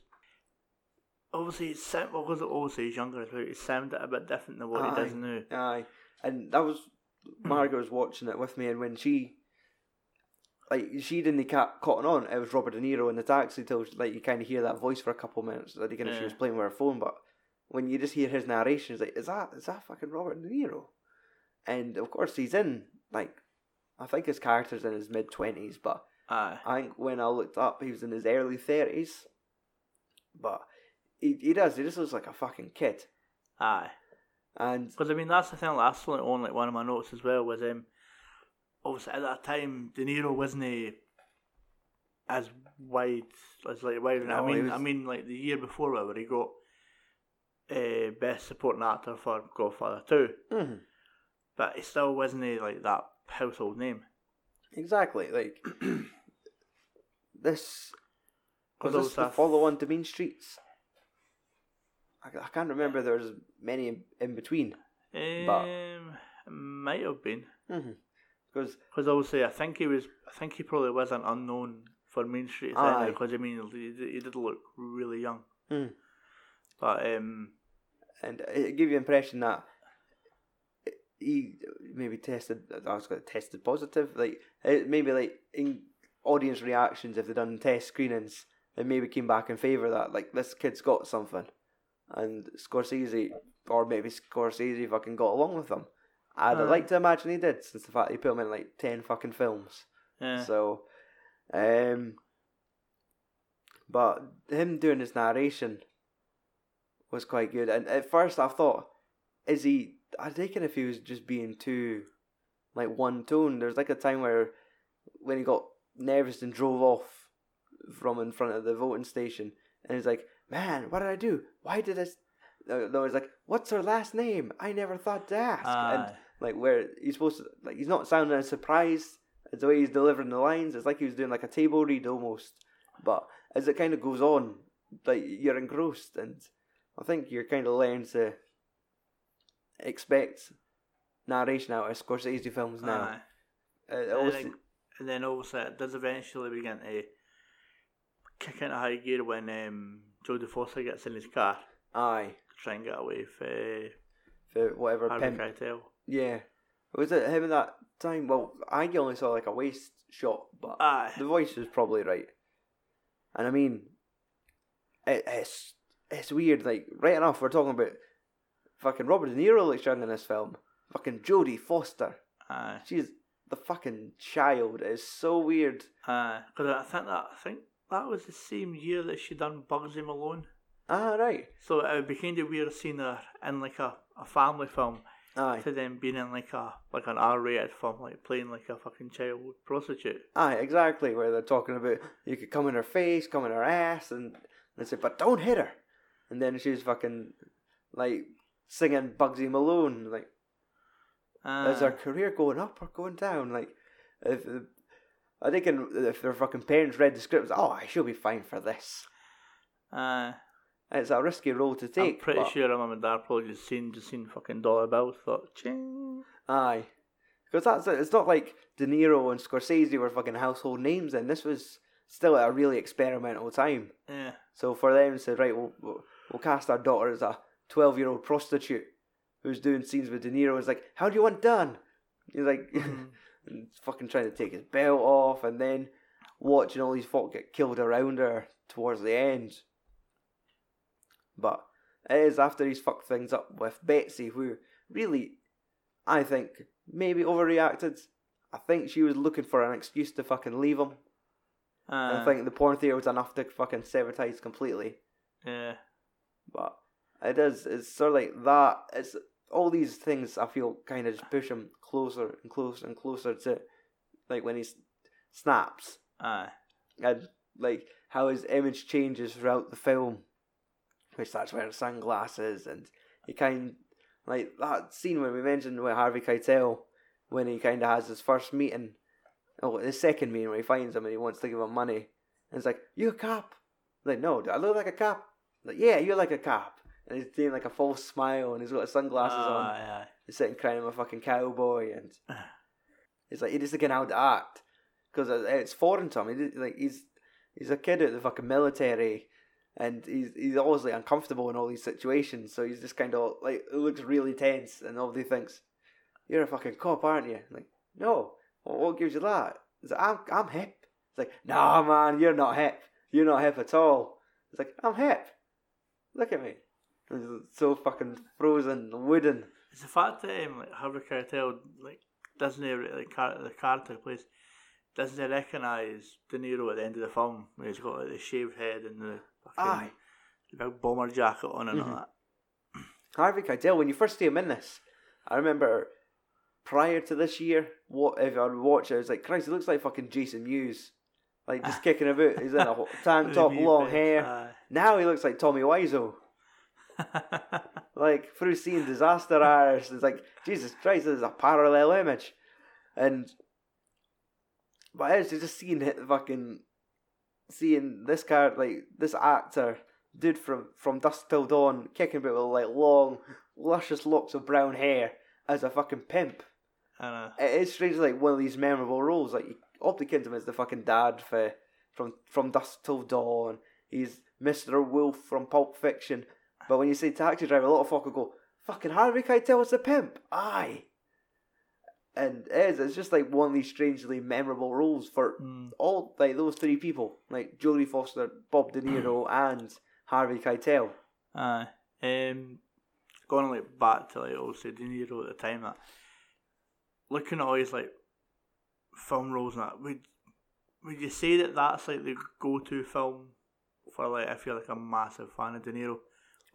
obviously it sound well because obviously he's younger as well. It sounded a bit different than what he does now. Aye, and that was <clears throat> Margaret was watching it with me, and when she, like, she didn't ca- cotton on. It was Robert De Niro in the taxi till like you kind of hear that voice for a couple of minutes. I think she Yeah. was playing with her phone, but when you just hear his narration, it's like, is that is that fucking Robert De Niro? And of course, he's in like, I think his character's in his mid twenties, but Aye, I think when I looked up, he was in his early thirties. But he he does. He just looks like a fucking kid, aye. and Because I mean that's the thing. That's like on like one of my notes as well was um obviously at that time De Niro wasn't eh, as wide as like wide. No, I mean was- I mean like the year before where he got uh, best supporting actor for Godfather Two, mhm. But it still wasn't eh, like that household name. Exactly. Like <clears throat> this was this the follow on to Mean Streets. I, I can't remember. There was many in, in between Um, might have been because because obviously I think he was. I think he probably was an unknown for Main Street Aye. because I mean he, he did look really young. Mm. But um, and it gave you the impression that he maybe tested. I was going to tested positive. Like it maybe like in audience reactions if they done test screenings, it maybe came back in favour that like this kid's got something, and Scorsese or maybe Scorsese fucking got along with them. I'd Aye. like to imagine he did, since the fact he put him in like ten fucking films. yeah. So, um, but him doing his narration was quite good. And at first, I thought, is he? I taken if he was just being too, like one tone. There's like a time where, when he got nervous and drove off from in front of the voting station, and he's like, "Man, what did I do? Why did I?" No, no, he's like, "What's her last name? I never thought to ask." Ah. and like where he's supposed to like he's not sounding as surprised as the way he's delivering the lines. It's like he was doing like a table read almost. But as it kind of goes on, like you're engrossed, and I think you're kind of learning to expect narration out of Scorsese films now. Uh, And, always- then, and then obviously it does eventually begin to kick into high gear when um, Jodie Foster gets in his car aye, to try and get away from for whatever Harvey pimp. Keitel. Yeah, was it him at that time? Well, I only saw like a waist shot, but Aye. the voice is probably right. And I mean, it, it's it's weird. Like right enough, we're talking about fucking Robert De Niro looks young in this film. Fucking Jodie Foster, Aye. she's the fucking child. It's so weird. Aye. Because I think that I think that was the same year that she done Bugsy Malone. Ah, right. So it would be kind of weird seeing her in like a, a family film Aye, to then being in like a like an R rated film, like playing like a fucking child prostitute. aye, exactly. Where they're talking about you could come in her face, come in her ass, and they say, but don't hit her. And then she's fucking like singing Bugsy Malone, like. Is Aye. their ah. career going up or going down? Like, if I think in, if their fucking parents read the script, oh, I should be fine for this. Ah. Aye. It's a risky role to take. I'm pretty sure mum and dad probably just seen just seen fucking dollar bills, thought, ching. Aye, Because that's it. It's not like De Niro and Scorsese were fucking household names, and this was still at a really experimental time. Yeah. So for them to right, we'll, we'll, we'll cast our daughter as a 12 year old prostitute who's doing scenes with De Niro. is like, how do you want done? He's like, and <laughs> fucking trying to take his belt off, and then watching all these folk get killed around her towards the end. But it is after he's fucked things up with Betsy, who really, I think, maybe overreacted. I think she was looking for an excuse to fucking leave him. Uh, I think the porn theater was enough to fucking sever ties completely. Yeah. But it is, it's sort of like that. It's all these things I feel kind of just push him closer and closer and closer to like when he s- snaps Aye. and like how his image changes throughout the film. which that's wearing sunglasses and he kind like that scene when we mentioned with Harvey Keitel when he kind of has his first meeting, oh his second meeting where he finds him and he wants to give him money and it's like you a cop? I Like no, do I look like a cop? Like yeah, you're like a cop. And he's doing like a false smile and he's got his sunglasses ah, on. Aye, aye. He's sitting crying him a fucking cowboy and <sighs> it's like he just looking how to act because uh, eh, it's foreign to him. He, like he's he's a kid at the fucking military, and he's he's always like uncomfortable in all these situations. So he's just kind of like it looks really tense, and nobody thinks you're a fucking cop, aren't you? Like no, well, what gives you that? It's like I'm I'm hip. It's like nah, man, you're not hip. You're not hip at all. It's like I'm hip. Look at me. It's so fucking frozen, wooden. It's the fact that um, like Harvey Keitel like doesn't he, like car- the character plays doesn't he recognise De Niro at the end of the film where he's got like the shaved head and the fucking the big bomber jacket on and Mhm. all that. <clears throat> Harvey Keitel, when you first see him in this, I remember prior to this year, what if I would watch it, I was like, Christ, he looks like fucking Jason Mewes. Like just <laughs> kicking about. He's in a tank <laughs> top, long hair. Now he looks like Tommy Wiseau. Like through seeing Disaster <laughs> Artist, it's like Jesus Christ, this is a parallel image, and but it's just seeing it fucking seeing this card like this actor dude from from dusk till dawn kicking about with like long luscious locks of brown hair as a fucking pimp. I know. It is strange, like one of these memorable roles. Like Optic Kingdom is the fucking dad for from from dusk till dawn. He's Mister Wolf from Pulp Fiction. But when you say taxi driver, a lot of folk will go, "Fucking Harvey Keitel was the pimp." Aye. And it is. It's just like one of these strangely memorable roles for Mm. all like those three people, like Jodie Foster, Bob De Niro, <clears throat> and Harvey Keitel. Aye. Um, going like back to like obviously De Niro at the time that looking at all his like film roles and that would would you say that that's like the go to film for like if you're like a massive fan of De Niro,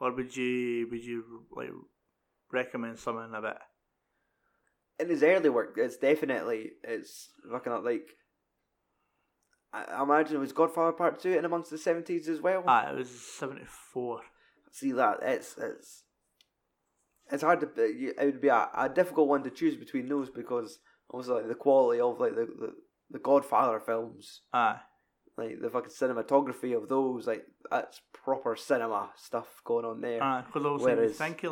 or would you would you like recommend something a bit? in his early work, it's definitely it's fucking up like. I I imagine it was Godfather Part Two in amongst the seventies as well. Ah, it was seventy four. See that it's it's it's hard to it would be a, a difficult one to choose between those because also like the quality of like the, the the Godfather films, Aye. Like the fucking cinematography of those, like that's proper cinema stuff going on there. Aye, because I was Whereas- thinking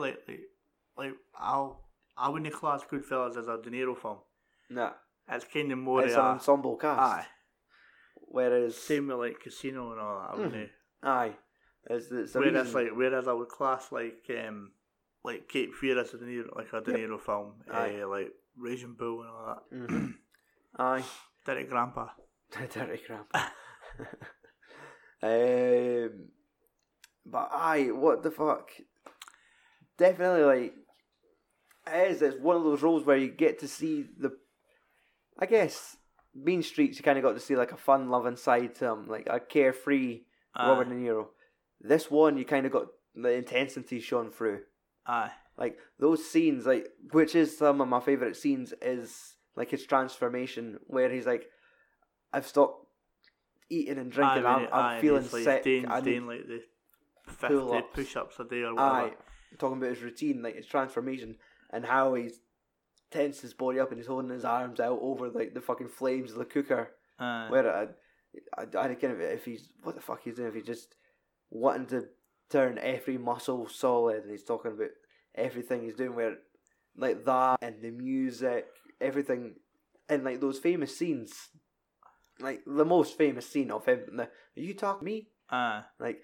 like I'll I wouldn't class Goodfellas as a De Niro film. nah, It's kind of more it's an a ensemble cast. aye. Whereas Same with like Casino and all that. I wouldn't. aye, it's, it's Whereas reason- like whereas I would class like um like Cape Fear as a De Niro like a De Yep. Niro film, Aye. uh, like Raging Bull and all that. Mhm. aye. <clears throat> Dirty Grandpa. <laughs> Dirty crap. <laughs> <laughs> um, but aye, what the fuck? Definitely, like, it is. It's one of those roles where you get to see the. I guess Mean Streets, you kind of got to see like a fun-loving side to him, like a carefree Robert Aye. De Niro. This one, you kind of got the intensity shown through. Aye. Like those scenes, like which is some of my favorite scenes, is like his transformation where he's like, "I've stopped eating and drinking. Aye, I'm, I'm and feeling like, sick. Doing, I doing like the fifty push-ups a day or Aye, whatever. talking about his routine, like his transformation, and how he's tensed his body up and he's holding his arms out over like the fucking flames of the cooker. Aye. Where I, I, I kind of if he's what the fuck he's doing if he's just wanting to turn every muscle solid and he's talking about everything he's doing where like that and the music everything and like those famous scenes, like the most famous scene of him. The, Are you talking me? Uh, Like,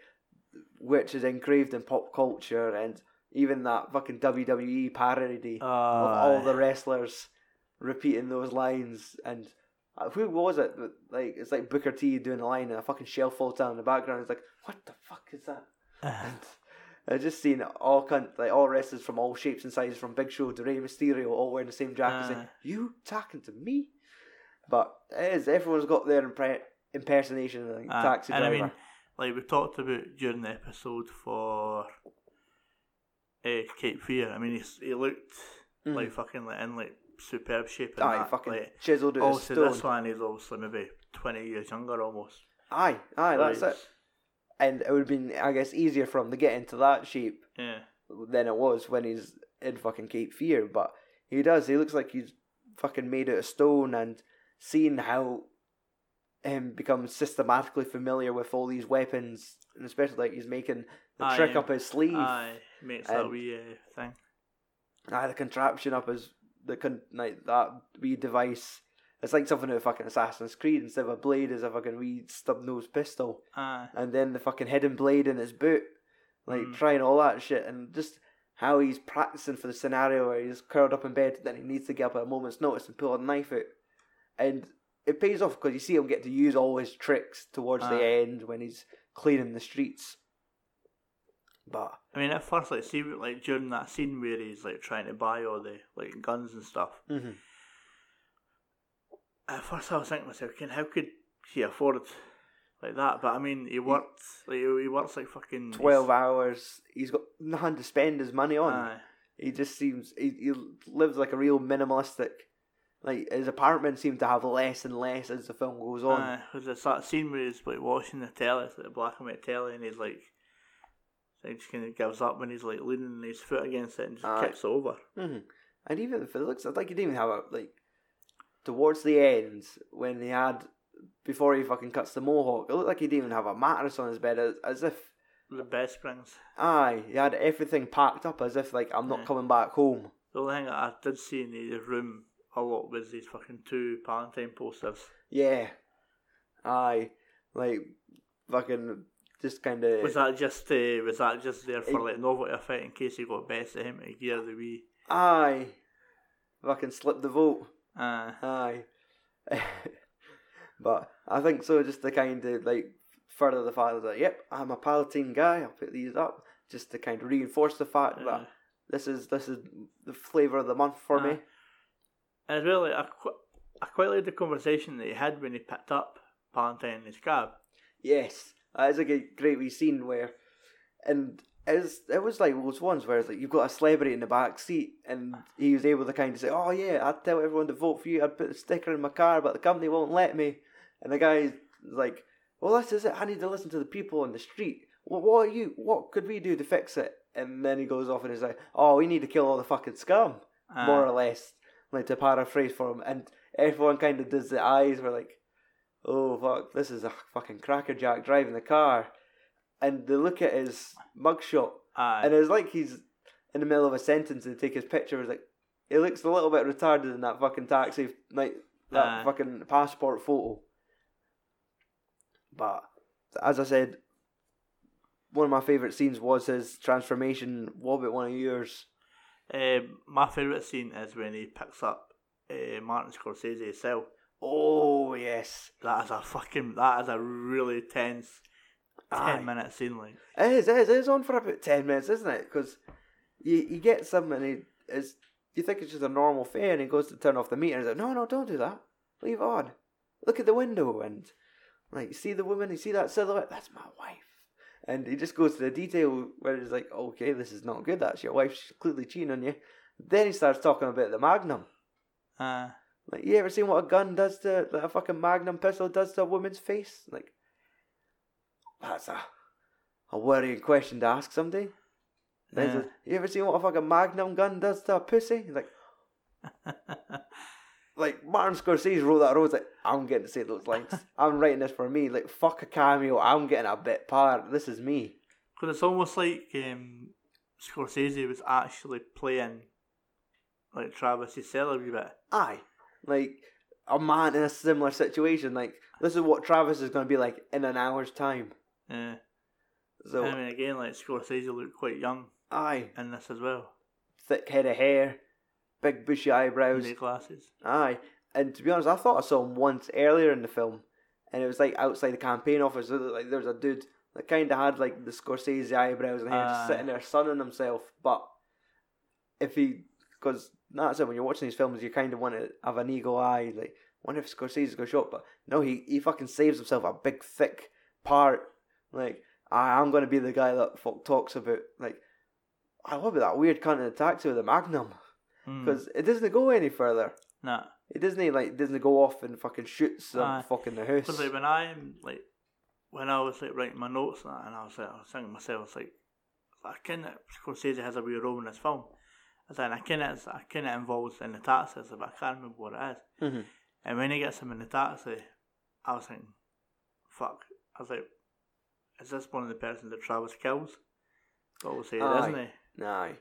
which is engraved in pop culture, and even that fucking WWE parody uh, of all the wrestlers repeating those lines and. uh, Who was it? Like it's like Booker T doing a line and a fucking shell falls down in the background. It's like, what the fuck is that? <laughs> And I just seen all kind like all wrestlers from all shapes and sizes, from Big Show to Rey Mysterio, all wearing the same jacket, saying, "You talking to me?" But it is everyone's got their impre- impersonation of like, Uh, taxi and I mean, like we talked about during the episode for uh, Cape Fear. I mean, he's, he looked Mhm. like fucking like in like superb shape. And aye, that. fucking like, chiseled out also, stone. this one he's obviously maybe twenty years younger almost. Aye, aye, that's it. And it would have been, I guess, easier for him to get into that shape Yeah, than it was when he's in fucking Cape Fear. But he does. He looks like he's fucking made out of stone. And seeing how him become systematically familiar with all these weapons, and especially like he's making the Aye, trick up his sleeve, aye, makes that wee uh, thing. aye, the contraption up his the con- like that wee device. It's like something out of fucking Assassin's Creed. Instead of a blade, is a fucking wee stub nose pistol. Aye, and then the fucking hidden blade in his boot, like Mm. trying all that shit, and just how he's practicing for the scenario where he's curled up in bed, then he needs to get up at a moment's notice and pull a knife out, and it pays off because you see him get to use all his tricks towards the end when he's cleaning the streets. But I mean, at first, like, see, like during that scene where he's like trying to buy all the like guns and stuff. mhm. At first, I was thinking to myself, "Can how could he afford like that?" But I mean, he worked like he works like fucking twelve hours, he's got nothing to spend his money on. Aye, He just seems he, he lives like a real minimalistic. Like his apartment seemed to have less and less as the film goes on. Because it's that scene where he's like watching the telly, it's like the black and white telly, and he's like, he just kind of gives up when he's like leaning his foot against it and just Aye. kicks over. hmm And even if it looks like he didn't even have a like towards the end when he had before he fucking cuts the mohawk, it looked like he didn't even have a mattress on his bed, as, as if The bed springs. aye, he had everything packed up as if like I'm not Yeah. coming back home. The only thing that I did see in the room a lot was these fucking two Palantine posters. Yeah, aye, like fucking just kind of Was that just uh, was that just there for Eh. like novelty effect in case he got best at him to gear the wee? aye, fucking slip the vote. Uh, Aye. <laughs> but I think so just to kind of like further the fact that yep, I'm a Palantine guy, I'll put these up just to kind of reinforce the fact that this is this is the flavour of the month for me. And it's really I, qu- I quite like the conversation that he had when he picked up Palantine in his cab. Yes. That is a great, great wee scene where and it's, it was like those ones where it's like you've got a celebrity in the back seat and he was able to kind of say, Oh yeah, I'd tell everyone to vote for you, I'd put a sticker in my car but the company won't let me and the guy's like, Well this is it, I need to listen to the people on the street. Well, what are you what could we do to fix it? And then he goes off and he's like, Oh, we need to kill all the fucking scum Uh, more or less. Like to paraphrase for him and everyone kind of does the eyes were like oh fuck, this is a fucking crackerjack driving the car. And they look at his mugshot, aye. and it's like he's in the middle of a sentence and they take his picture. It's like, it looks a little bit retarded in that fucking taxi, like that Aye. fucking passport photo. But as I said, one of my favourite scenes was his transformation. What about one of yours? Um, my favourite scene is when he picks up uh, Martin Scorsese's cell. Oh yes, That is a fucking that is a really tense Aye. ten minute scene. Like It is, it is, it is on for about 10 minutes, isn't it? Because you, you get some and he is, you think it's just a normal fan and he goes to turn off the meter and he's like, no, no, don't do that. Leave it on. Look at the window and, like, you see the woman, you see that silhouette? That's my wife. And he just goes to the detail where he's like, okay, this is not good. That's your wife. She's clearly cheating on you. Then he starts talking about the Magnum. uh, Like, you ever seen what a gun does to, like, a fucking Magnum pistol does to a woman's face? Like, that's a, a worrying question to ask somebody. Then he Yeah. says, you ever seen what a fucking Magnum gun does to a pussy? He's like, <laughs> like Martin Scorsese wrote that. I was like, I'm getting to say those lines. <laughs> I'm writing this for me. Like, fuck a cameo. I'm getting a bit part. This is me. Because it's almost like um, Scorsese was actually playing like Travis to sell a wee bit. Aye, like a man in a similar situation. Like this is what Travis is going to be like in an hour's time. Yeah. So I mean, again, like Scorsese looked quite young aye, in this as well. thick head of hair, big bushy eyebrows. The glasses. Aye, and to be honest, I thought I saw him once earlier in the film, and it was like outside the campaign office. Like there was a dude that kind of had like the Scorsese eyebrows and just Aye. sitting there sunning himself. But if he, because that's it. When you're watching these films, you kind of want to have an eagle eye. Like, wonder if Scorsese's gonna show up. But no, he he fucking saves himself a big thick part. Like, I, I'm gonna be the guy that fuck talks about like. I love that weird kind of taxi with a Magnum Mm. because it doesn't go any further. Nah. It doesn't like doesn't go off and fucking shoots them Aye. fucking the house. Because like when I like when I was like writing my notes and that, and I was like I was thinking to myself it's like I kind of Scorsese has a wee role in this film. I said I kind of I kind of involved in the taxi, I but I can't remember what it is. Mhm. And when he gets him in the taxi, I was thinking, fuck. I was like, is this one of the persons that Travis kills? Obviously, it Aye. isn't he? Aye.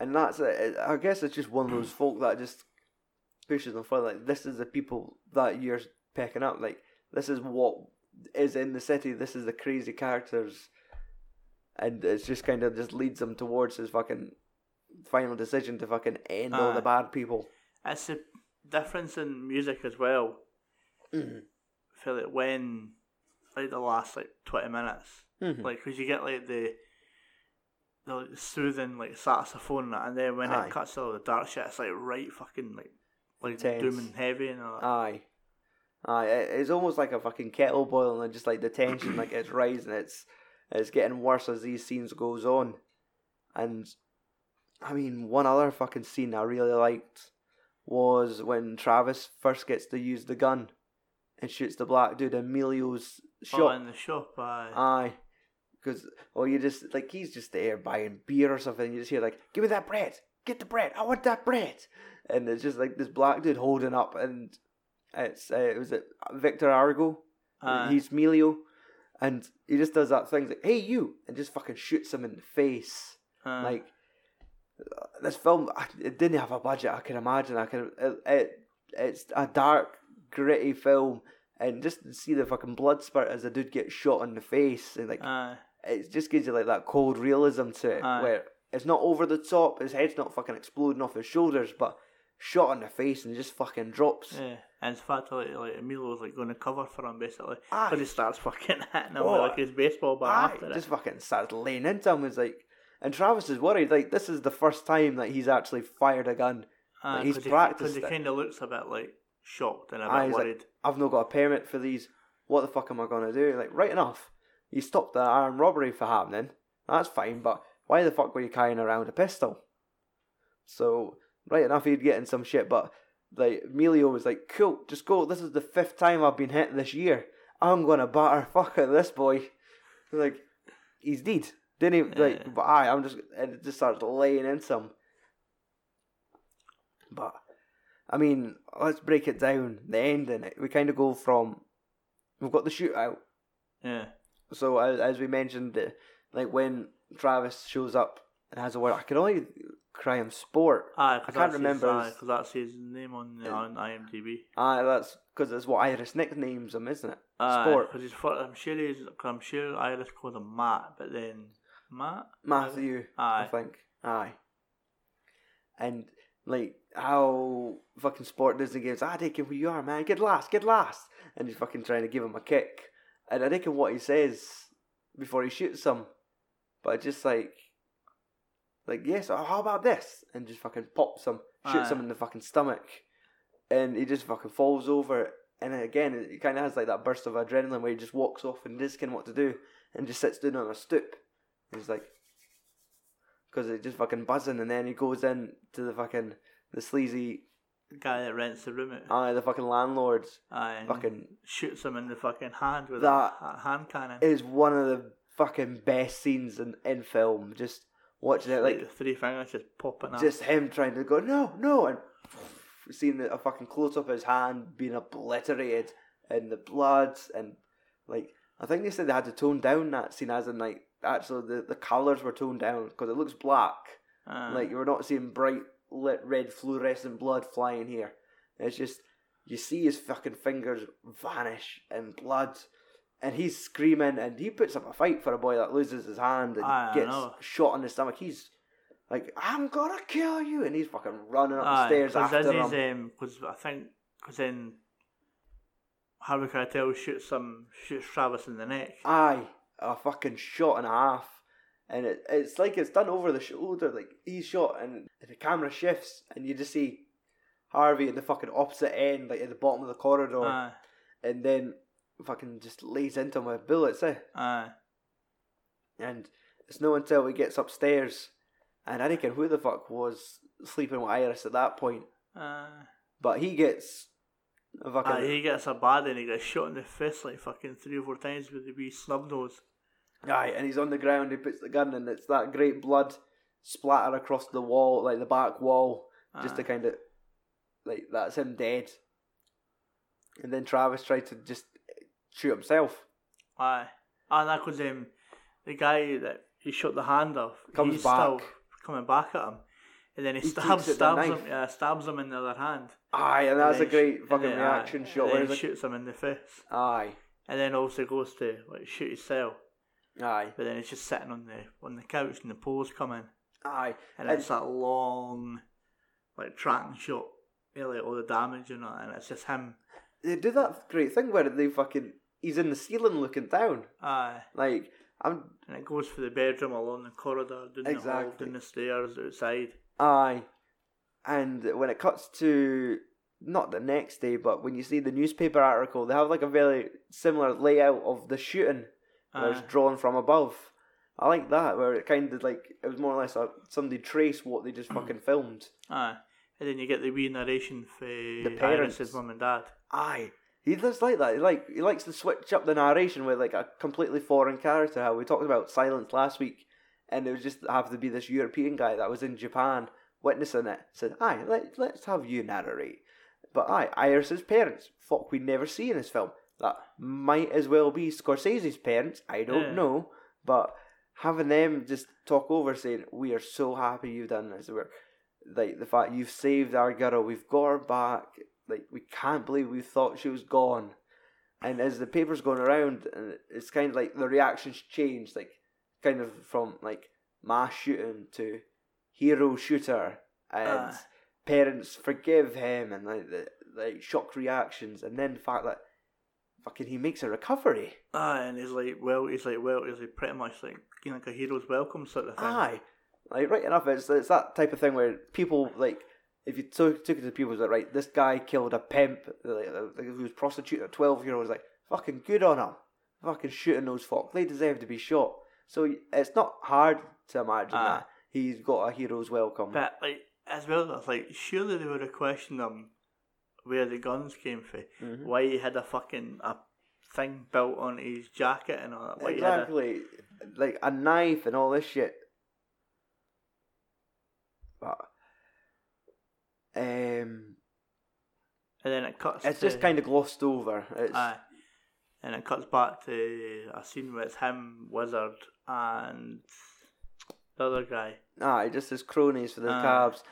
And that's it. I guess it's just one of those folk that just pushes them further. Like this is the people that you're picking up. Like this is what is in the city. This is the crazy characters, and it's just kind of just leads them towards his fucking final decision to fucking end all the bad people. It's a difference in music as well. Mhm. I feel like when, like the last like 20 minutes, Mhm. like, because you get like the, the like, soothing like saxophone and and then when Aye. it cuts to all the dark shit, it's like right fucking like, like Intense. doom and heavy and all that. Aye. Aye, it's almost like a fucking kettle boiling and just like the tension like it's rising, it's it's getting worse as these scenes goes on. And I mean one other fucking scene I really liked was when Travis first gets to use the gun and shoots the black dude Emilio's Oh, shop. in the shop, aye. Aye. Because, or you just, like, he's just there buying beer or something. You just hear, like, give me that bread. Get the bread. I want that bread. And it's just like this black dude holding up, and it's, uh, it was it Victor Argo? Aye. He's Melio. And he just does that thing, like, hey, you! And just fucking shoots him in the face. Aye. Like, uh, this film, it didn't have a budget, I can imagine. I can, it, it It's a dark, gritty film. And just to see the fucking blood spurt as a dude gets shot in the face, and like aye. It just gives you like that cold realism to it, Aye. where it's not over the top. His head's not fucking exploding off his shoulders, but shot in the face and just fucking drops. Yeah, and in fact, like, like Emilio's like going to cover for him basically, but he starts fucking <laughs> hitting him Oh, with like his baseball bat Aye, after just it. fucking starts laying into him. It's like, and Travis is worried. Like this is the first time that he's actually fired a gun. Aye, he's 'cause he, practiced he it. kind of looks a bit like shocked and a Aye, bit he's like, worried. I've not got a permit for these. What the fuck am I gonna do? Like, right enough. You stopped the armed robbery for happening. That's fine, but why the fuck were you carrying around a pistol? So, right enough, he'd get in some shit, but like Emilio was like, "Cool, just go. This is the fifth time I've been hit this year. I'm gonna batter fuck out this boy." Like, he's dead. Didn't he? Like, but I, I'm just, and it just starts laying into him. But I mean, let's break it down. The ending. We kind of go from we've got the shootout. Yeah, So as, as we mentioned, like when Travis shows up and has a word, I can only cry him sport. aye, I can't remember because that's his name on the, on IMDb. Ah, that's because that's what Iris nicknames him, isn't it? Aye, sport. because I'm sure he's. I'm sure Iris called him Matt, but then Matt. Matthew, Aye. I think. Aye. And like how fucking sport Disney games, ah, him who you are, man, get last, get last, and he's fucking trying to give him a kick, and I reckon what he says before he shoots him, but just like, like yes, oh, how about this, and just fucking pops him, shoots Aye. him in the fucking stomach, and he just fucking falls over, and again, he kind of has like that burst of adrenaline where he just walks off and doesn't know what to do, and just sits down on a stoop. And he's like, because it's just fucking buzzing, and then he goes in to the fucking the sleazy, The guy that rents the room out. aye, the fucking landlords. Aye, Fucking shoots him in the fucking hand with That a hand cannon. is one of the fucking best scenes in, in film. Just watching it, like the three fingers just popping out. just him trying to go no, no, and seeing a fucking close up of his hand being obliterated and the blood and like I think they said they had to tone down that scene as in like actually the the colors were toned down because it looks black. Aye. Like you're not seeing bright lit red fluorescent blood flying here. It's just you see his fucking fingers vanish in blood, and he's screaming, and he puts up a fight for a boy that loses his hand and I gets know. shot in the stomach. He's like, "I'm gonna kill you," and he's fucking running up the stairs after him. he's, um, I think, because then Harvey Keitel shoots some, shoots Travis in the neck. Aye, a fucking shot and a half. And it, it's like it's done over the shoulder. Like he's shot, and the camera shifts, and you just see Harvey at the fucking opposite end, like at the bottom of the corridor, Aye, and then fucking just lays into him with bullets. Eh? aye, And it's no until he gets upstairs, and I don't care who the fuck was sleeping with Iris at that point, aye. but he gets a fucking Aye, he gets a bad and he gets shot in the face like fucking three or four times with the wee snub nose. Aye, and he's on the ground. He puts the gun, and it's that great blood splatter across the wall, like the back wall, just to kind of like that's him dead. And then Travis tried to just shoot himself. Aye. And that was um, the guy that he shot the hand off. Comes he's back. still coming back at him. And then he, He stabs, takes out the stabs him, yeah, stabs him in the other hand. Aye, and that's a And then great fucking then, reaction aye, shot. Then he's like, shoots him in the face. aye, And then also goes to like shoot himself. Aye, But then it's just sitting on the on the couch and the pose come in. aye. And, And- it's that long like tracking shot. Really all the damage and all and it's just him. They do that great thing where they fucking he's in the ceiling looking down. Aye. Like I'm And it goes for the bedroom along the corridor, down the hall, Exactly. down the stairs, outside. Aye. And when it cuts to not the next day, but when you see the newspaper article, they have like a very similar layout of the shooting where it's Aye. drawn from above. I like that, where it kind of like it was more or less a, somebody traced what they just <clears throat> fucking filmed. Aye. And then you get the wee narration for the parents. Iris's mum and dad. Aye. He does like that. He like he likes to switch up the narration with like a completely foreign character. How we talked about silence last week, and it was just have to be this European guy that was in Japan witnessing it. Said, "Aye, let let's have you narrate." But aye, Iris's parents. Fuck, we never see in this film. That might as well be Scorsese's parents. I don't Yeah. know, but having them just talk over saying, "We are so happy you've done this. We're like the fact you've saved our girl. We've got her back. Like we can't believe we thought she was gone." And as the paper's going around, and it's kind of like the reactions change, like kind of from like mass shooting to hero shooter, and Aye. parents forgive him, and like the like shock reactions, and then the fact that fucking he makes a recovery. Aye, and he's like, well, he's like, well, he's like pretty much like, you know, like a hero's welcome sort of thing. Aye, like right enough. It's it's that type of thing where people like if you took took it to people that right, this guy killed a pimp, like, who was prostituting a twelve year old. Like fucking good on him, fucking shooting those folk. They deserve to be shot. So it's not hard to imagine Aye. that he's got a hero's welcome. But like, as well, as like, surely they would have questioned him where the guns came from, Mhm. why he had a fucking a thing built on his jacket and all that. Why had a- exactly, like a knife and all this shit. But um, and then it cuts. it's to, just kind of glossed over. It's Aye. And it cuts back to a scene where it's him, Wizard, and the other guy. Aye, just as cronies for the Aye. cabs.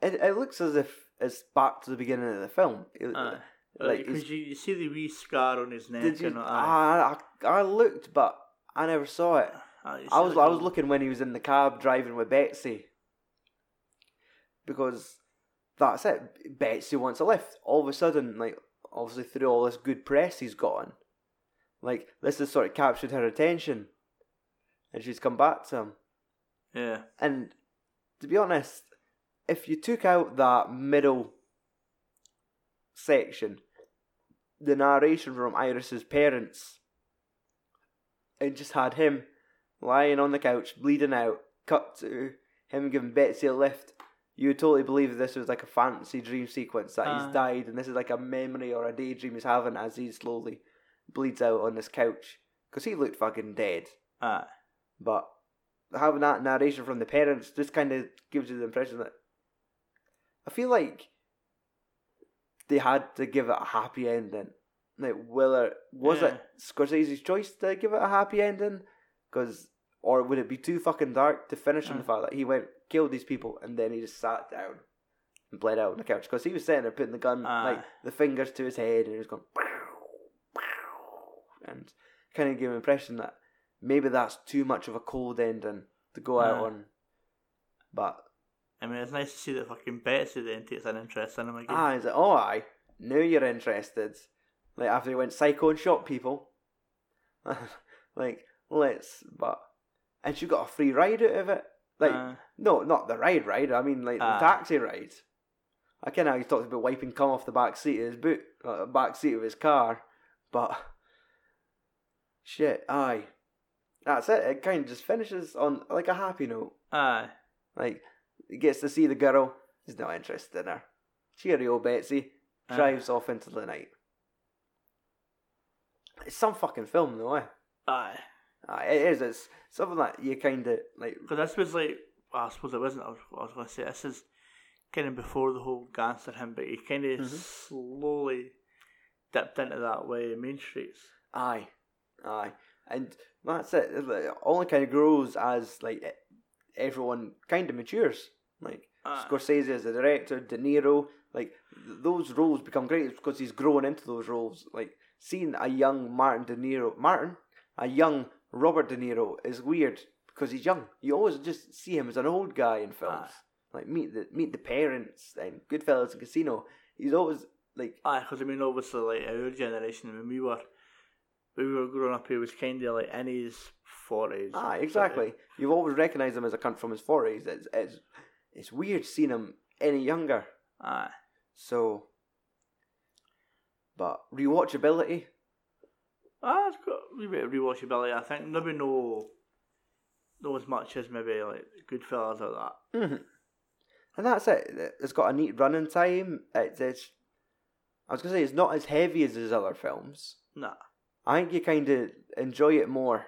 It it looks as if it's back to the beginning of the film. It- Aye. like, Because you, you see the wee scar on his neck did you? and all. Ah, I, I I looked, but I never saw it. Aye, you I was I was looking when he was in the cab driving with Betsy. Because that's it. Betsy wants a lift. All of a sudden, like obviously through all this good press he's gotten, like this has sort of captured her attention, and she's come back to him. Yeah. And to be honest, if you took out that middle section, the narration from Iris's parents, and just had him lying on the couch, bleeding out, cut to him giving Betsy a lift, you would totally believe this was like a fantasy dream sequence that Aye. he's ah. died, and this is like a memory or a daydream he's having as he slowly bleeds out on this couch. Because he looked fucking dead. Aye. But having that narration from the parents just kind of gives you the impression that I feel like they had to give it a happy ending. Like whether was it Scorsese's choice to give it a happy ending, because or would it be too fucking dark to finish on the Uh. fact that he went killed these people and then he just sat down and bled out on the couch because he was sitting there putting the gun Aye. like the fingers to his head and he was going <sniffs> and kind of gave an impression that maybe that's too much of a cold ending to go out on. But I mean, it's nice to see that fucking Betsy then takes an interest in him again. ah, he's like, oh, aye, now you're interested. Like after he went psycho and shot people, <laughs> like let's. But and she got a free ride out of it. Like Uh, no, not the ride ride. I mean like Ah. the taxi ride. I kind of he talked about wiping cum off the back seat of his boot, uh, back seat of his car, but shit, aye, that's it. It kind of just finishes on like a happy note. aye. Like he gets to see the girl. He's not interested in her. Cheerio, Betsy. Aye. Drives off into the night. It's some fucking film, though. Eh? Aye. Aye, it is. It's something that you kind of like. Because this was like, well, I suppose it wasn't. I was, was going to say this is kind of before the whole gangster him, but he kind of Mhm. slowly dipped into that way in Mean Streets. Aye, aye, and that's it. It only kind of grows as like e- everyone kind of matures. Like Aye. Scorsese as a director, De Niro, like th- those roles become great because he's grown into those roles. Like seeing a young Martin De Niro, Martin, a young Robert De Niro is weird because he's young. You always just see him as an old guy in films. Aye. Like meet the meet the parents and Goodfellas and Casino. He's always like Aye, because I mean, obviously, like our generation when we were, when we were growing up, he was kind of like in his forties. Ah, exactly. You've always recognised him as a cunt from his forties. It's, it's it's weird seeing him any younger. Aye. So, but rewatchability. Ah, it's got a wee bit of rewatchability. I think maybe no, no as much as maybe like Goodfellas or that. hmm And that's it. It's got a neat running time. It's, it's I was gonna say it's not as heavy as his other films. Nah. I think you kind of enjoy it more,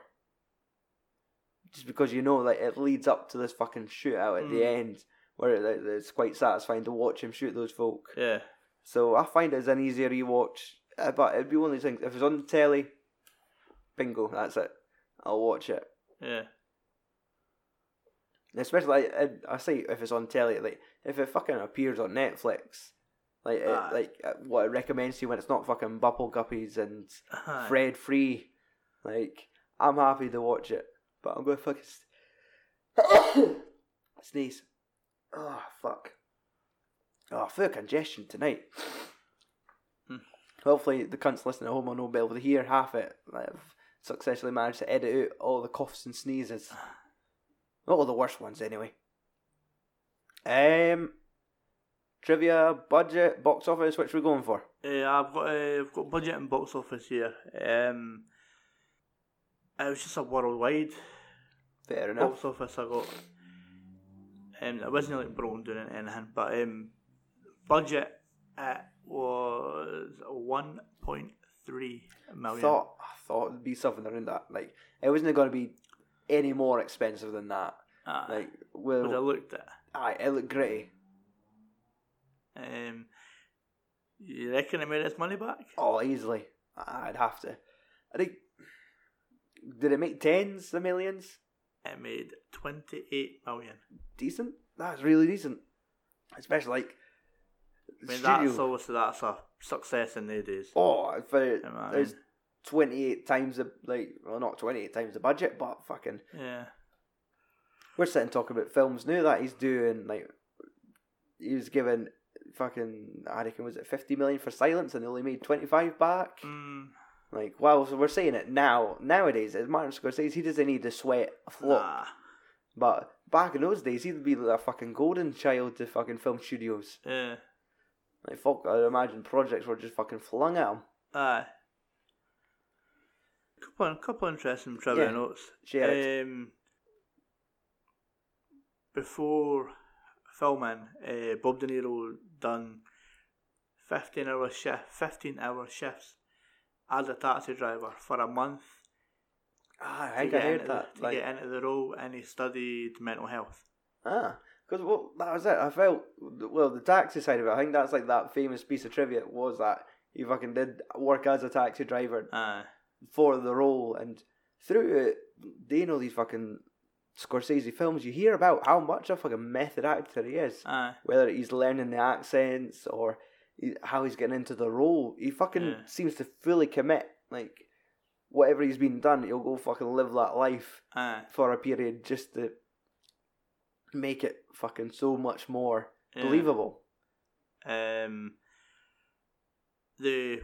just because you know like it leads up to this fucking shootout at the Mm. end, where it, it's quite satisfying to watch him shoot those folk. Yeah. So I find it as an easier rewatch. Uh, but it'd be one of these things. If it's on the telly, bingo, that's it. I'll watch it. Yeah. Especially, like, I, I say if it's on telly, like if it fucking appears on Netflix, like it, like uh, what it recommends to you when it's not fucking Bubble Guppies and. Fred Free, like I'm happy to watch it. But I'm going to fucking st- <coughs> sneeze. Oh fuck. Oh, full congestion tonight. Hmm. Hopefully, the cunts listening at home will not be able to hear half it. I've successfully managed to edit out all the coughs and sneezes. <sighs> Not all the worst ones, anyway. Um, trivia, budget, box office. Which we're going for? Yeah, I've got uh, I've got budget and box office here. Um, it was just a worldwide Fair enough. box office. I got. Um, it wasn't like broken doing anything, but um, budget it was one point three million. Thought I thought it'd be something around that. Like it wasn't going to be any more expensive than that. Aye. Like but I looked at. aye, it looked gritty. Um, you reckon it made its money back? Oh, easily. I'd have to. I think. Did it make tens of millions? It made twenty eight million. Decent. That's really decent. Especially like. I mean, studio- that's obviously that's a success in their days. Oh, for know I mean? twenty eight times the like well not twenty eight times the budget, but fucking Yeah. we're sitting talking about films now that he's doing like he was given fucking I reckon was it fifty million for Silence and they only made twenty five back. Mm, Like wow, so we're saying it now nowadays as Martin Scorsese he doesn't need to sweat a flop. nah. But back in those days he'd be like a fucking golden child to fucking film studios. Yeah. Like fuck I imagine projects were just fucking flung at him. Aye. Couple, couple interesting trivia Yeah. notes. Share. Um, before filming, uh, Bob De Niro done fifteen hour shift, fifteen hour shifts as a taxi driver for a month Ah, I think I heard that. to Like, get into the role, and he studied mental health. Ah, because well, that was it. I felt well the taxi side of it. I think that's like that famous piece of trivia was that he fucking did work as a taxi driver Aye. for the role, and through it, they know these fucking Scorsese films, you hear about how much of a fucking method actor he is. Aye. Whether he's learning the accents or how he's getting into the role, he fucking Yeah. seems to fully commit. Like whatever he's been done, he'll go fucking live that life Aye. for a period just to make it fucking so much more Yeah. believable. Um, the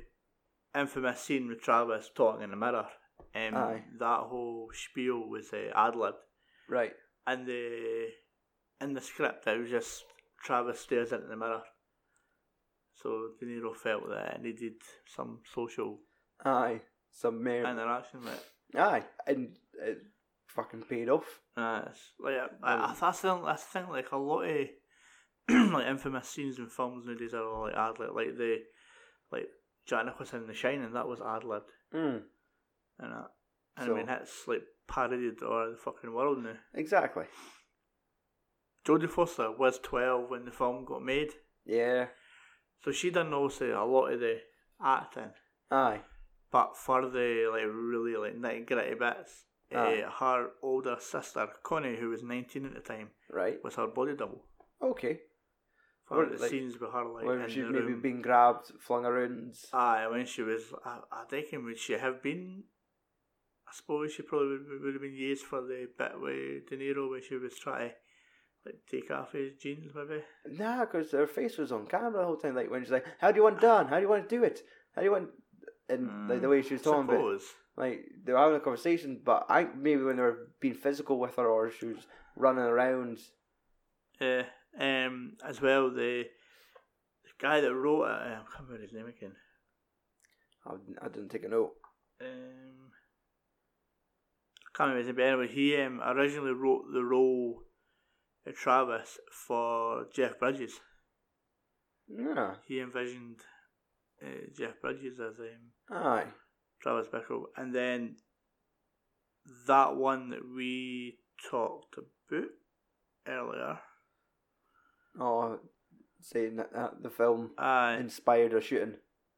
infamous scene with Travis talking in the mirror. Um, Aye. that whole spiel was uh, ad libbed, Right. and the in the script it was just Travis stares into the mirror. So De Niro felt that it needed some social Aye. Some merit. interaction with it. Aye. And it fucking paid off. It's like I, I, think I think like a lot of <clears throat> like infamous scenes in films nowadays are all like ad lib. Like the like Jack Nicholson in The Shining, that was ad libbed, Mm. and that. And So- I mean, that's like parodied all over the fucking world now. Exactly. Jodie Foster was twelve when the film got made, Yeah. So she done also a lot of the acting. Aye. But for the like really like nitty gritty bits, Aye. uh, her older sister Connie, who was nineteen at the time, Right. was her body double. Okay. For Well, the like, scenes with her like When in she's the maybe room. been grabbed, flung around. Aye, when she was, I, I reckon would she have been? I suppose she probably would, would have been used for the bit with De Niro when she was trying to like take off his jeans, maybe. Nah, because her face was on camera the whole time. Like when she's like, "How do you want it done? How do you want to do it? How do you want?" And like the way she was talking about, like they were having a conversation. But I maybe when they were being physical with her, or she was running around. Yeah. Um. As well, the, the guy that wrote it, I can't remember his name again. I, I didn't take a note. Um. I can't remember his name, but anyway, he um, originally wrote the role Travis for Jeff Bridges. Yeah. He envisioned uh, Jeff Bridges as um, Aye. Travis Bickle, and then that one that we talked about earlier. Oh, saying that, that the film Uh, inspired her shooting.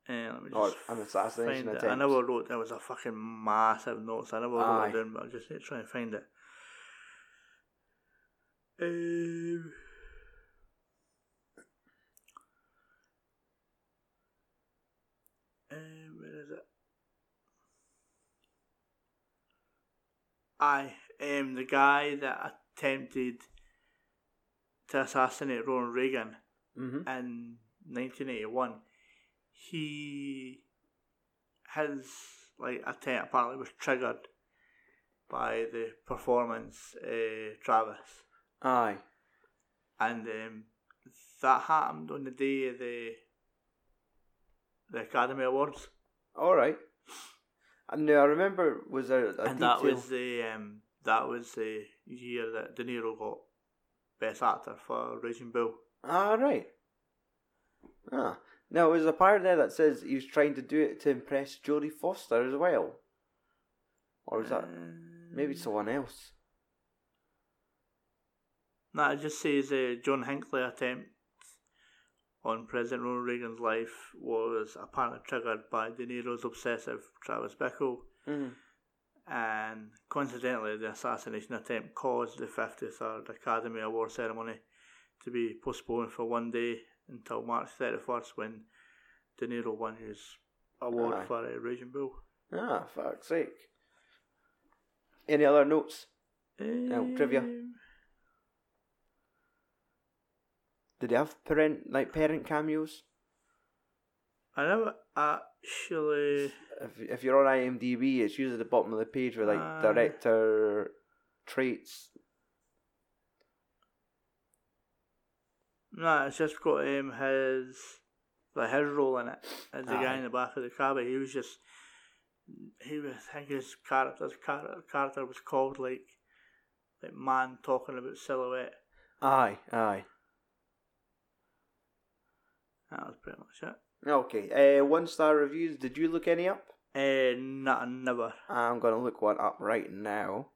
uh, let me Or an assassination it. I never wrote there was a fucking massive notes. I never wrote Aye. it down, but I just need to try and find it. Um, um, where is it? Aye, um, the guy that attempted to assassinate Ronald Reagan Mm-hmm. in 1981, he his like attack apparently was triggered by the performance uh, Travis, Aye. and um, that happened on the day of the the Academy Awards, All right. And now I remember was there a and detail? that was the um, that was the year that De Niro got Best Actor for Raging Bull. Ah, right. Ah. Now, there's a part there that says he was trying to do it to impress Jodie Foster as well. Or is that maybe Um, someone else? It just says uh, John Hinckley attempt on President Ronald Reagan's life was apparently triggered by De Niro's obsessive Travis Bickle, Mm. and coincidentally, the assassination attempt caused the 53rd Academy Award ceremony to be postponed for one day until March 31st when De Niro won his award Aye. for uh, Raging Bull. Ah, fuck's sake. Any other notes? No, trivia. Um, Did he have parent like parent cameos? I never actually. If if you're on IMDb, it's usually the bottom of the page with like Aye. director traits. No, it's just got um, his like his role in it as the guy in the back of the car, but He was just he was I think his character, character was called like like man talking about silhouette. Aye, aye. That was pretty much it. Okay. Uh, one star reviews. Did you look any up? Uh, not never. I'm gonna look one up right now.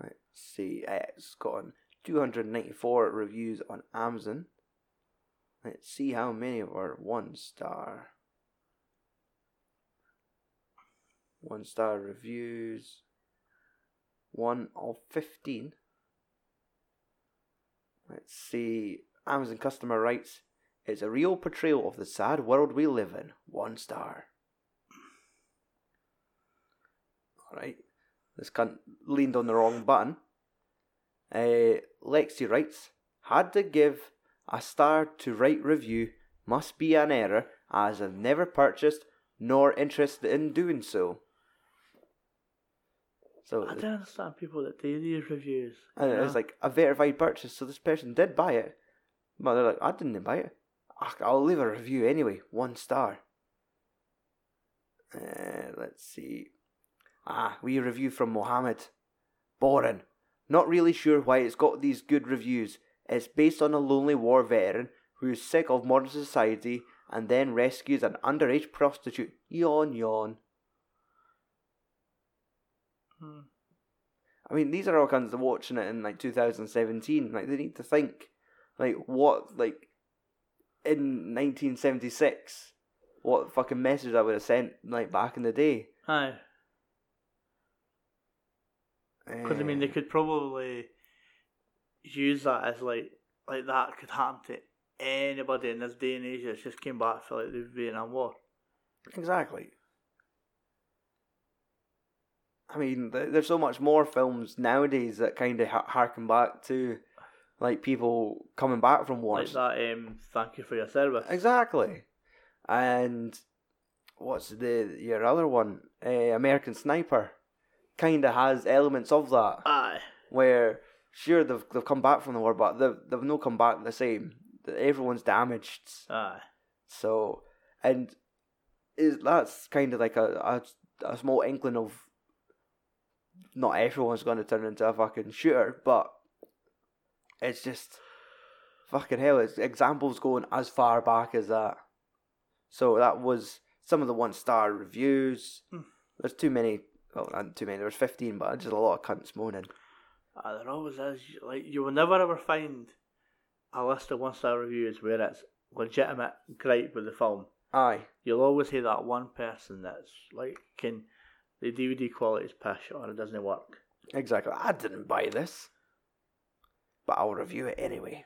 Let's see. Uh, It's gotten 294 reviews on Amazon. Let's see how many are one star. One star reviews. one of 15. Let's see. Amazon customer writes, It's a real portrayal of the sad world we live in. One star. Alright. This cunt leaned on the wrong button. Uh, Lexi writes, Had to give a star to write review must be an error as I've never purchased nor interested in doing so. So I don't understand people that do these reviews. and you it's know? like a verified purchase, so this person did buy it. But they're like, I didn't buy it. I'll leave a review anyway, one star. Uh, let's see. Ah, we review from Mohammed. Boring. Not really sure why it's got these good reviews. It's based on a lonely war veteran who is sick of modern society and then rescues an underage prostitute. Yawn, yawn. Hmm. I mean, these are all kinds of watching it in like 2017. Like, they need to think, like, what, like, in 1976, what fucking message I would have sent, like, back in the day. Aye. Because I mean, they Eh, could probably use that as like like that could happen to anybody in this day and age that's just came back for like the Vietnam War. Exactly. I mean, th- there's so much more films nowadays that kind of ha- harken back to, like, people coming back from wars. Like that. Um, thank you for your service. Exactly. And what's the your other one? Uh, American Sniper kind of has elements of that Aye. where sure they've they've come back from the war, but they've they've no come back the same. Everyone's damaged. Aye. So and is that's kind of like a, a a small inkling of not everyone's going to turn into a fucking shooter, but it's just fucking hell. It's examples going as far back as that. So that was some of the one star reviews. Hmm. There's too many. Well, not too many. There was fifteen, but just a lot of cunts moaning. Aye, there always is. Like you will never ever find a list of one star reviews where it's legitimate gripe with the film. Aye, You'll always hear that one person that's like, can the DVD quality is pish or it doesn't work. exactly. I didn't buy this, but I'll review it anyway.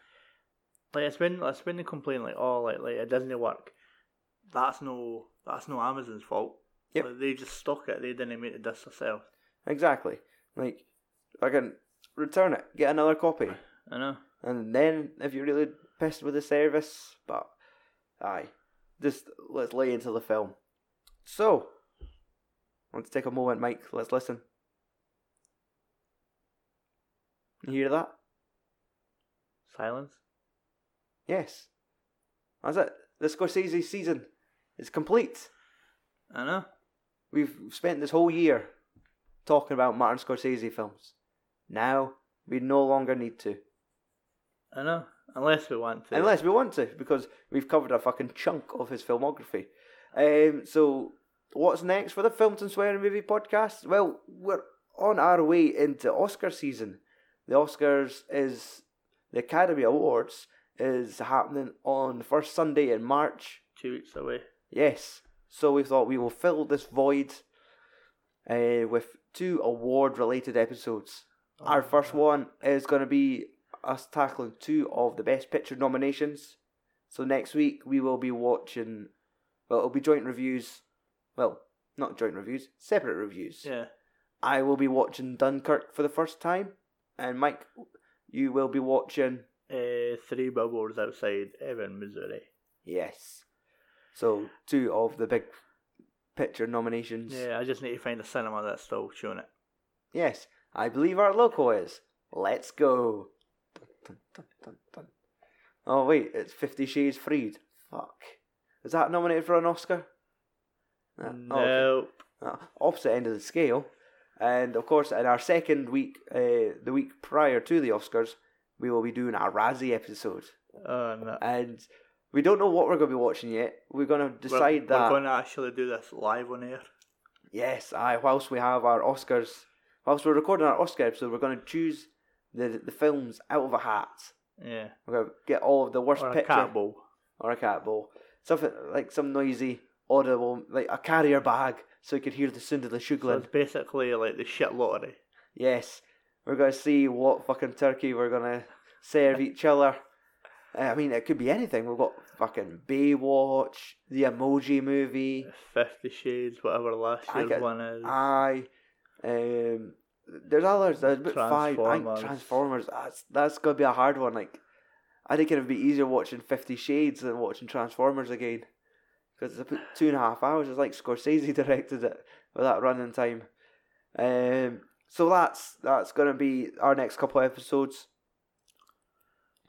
Like it's when it's when they complain like, oh, like like it doesn't work. That's no that's no Amazon's fault. Yep. Like, they just stock it. They didn't make the disc themselves. Exactly. Like, I can return it, get another copy, I know. and then if you're really pissed with the service, but aye, just let's lay into the film. So, let's take a moment, Mike. Let's listen. You hear that? Silence. Yes. That's it. The Scorsese season is complete. I know. We've spent this whole year talking about Martin Scorsese films. Now we no longer need to. I know. Unless we want to. Unless we want to, because we've covered a fucking chunk of his filmography. Um, so, what's next for the Films and Swearing Movie podcast? Well, we're on our way into Oscar season. The Oscars is the Academy Awards is happening on the first Sunday in March. two weeks away. Yes. So we thought we will fill this void uh, with two award related episodes. Our first one is going to be us tackling two of the Best Picture nominations. So next week we will be watching, well, it'll be joint reviews. Well, not joint reviews, separate reviews. Yeah. I will be watching Dunkirk for the first time, and Mike, you will be watching. Uh, three billboards outside Ebbing, Missouri. Yes. So two of the big picture nominations. Yeah, I just need to find a cinema that's still showing it. Yes, I believe our loco is. Let's go. Dun, dun, dun, dun, dun. Oh wait, it's Fifty Shades Freed. Fuck. Is that nominated for an Oscar? Uh, oh, okay. Nope. Uh, opposite end of the scale. And of course, in our second week, uh, the week prior to the Oscars, we will be doing our Razzie episode. Oh, no. And we don't know what we're going to be watching yet. We're going to decide we're, that. We're going to actually do this live on air. Yes, I. Whilst we have our Oscars, whilst we're recording our Oscar episode, we're going to choose the the films out of a hat. Yeah. We're going to get all of the worst Or a picture cat bowl. or a cat bowl, something like some noisy, audible, like a carrier bag, so you could hear the sound of the So it's basically like the shit lottery. Yes, we're gonna see what fucking turkey we're gonna serve <laughs> each other. Uh, I mean, it could be anything. We've got fucking Baywatch, the Emoji Movie. Fifty Shades, whatever last I year's get- one is. Aye. Um, there's others. There's about five. I think Transformers. Transformers. That's that's gonna be a hard one. Like, I think it'd be easier watching Fifty Shades than watching Transformers again, because it's about two and a half hours. It's like Scorsese <laughs> directed it with that running time. Um, so that's that's gonna be our next couple of episodes.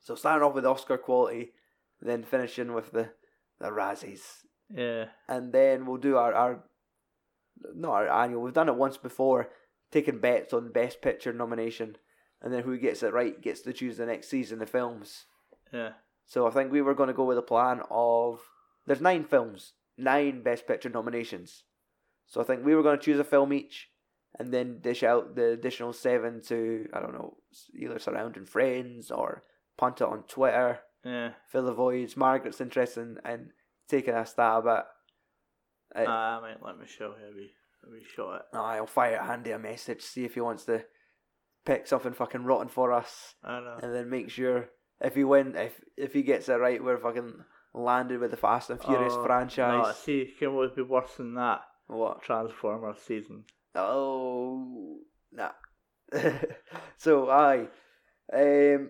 So starting off with Oscar quality, then finishing with the the Razzies yeah. and then we'll do our, our not our annual. We've done it once before, taking bets on best picture nomination, and then who gets it right gets to choose the next season of films. Yeah. So I think we were going to go with a plan of there's nine films, nine best picture nominations. So I think we were going to choose a film each, and then dish out the additional seven to I don't know either surrounding friends or punt it on Twitter Yeah. fill the voids. Margaret's interested in, in taking a stab at. at Ah, I might let Michelle have wee, a wee shot at. I'll fire Andy a message, see if he wants to pick something fucking rotten for us, I know. and then make sure if he win, if if he gets it right, we're fucking landed with the Fast and Furious Oh, franchise. No, see, can would be worse than that? What? Transformers season. Oh, nah. <laughs> so aye, um,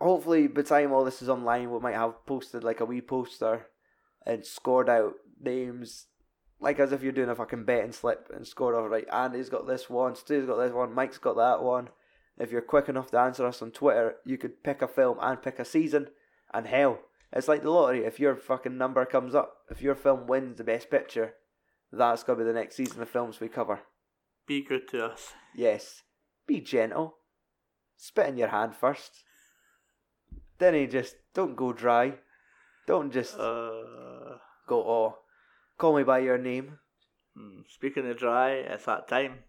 hopefully by the time all this is online, we might have posted like a wee poster and scored out names, like as if you're doing a fucking betting slip and scored off right. Andy's got this one, Stu's got this one, Mike's got that one. If you're quick enough to answer us on Twitter, you could pick a film and pick a season, and hell, it's like the lottery. If your fucking number comes up, if your film wins the best picture, that's gonna be the next season of films we cover. Be good to us. Yes. Be gentle. Spit in your hand first. Then he just don't go dry. Don't just Uh, go, oh, call me by your name. hmm, speaking of dry, it's that time.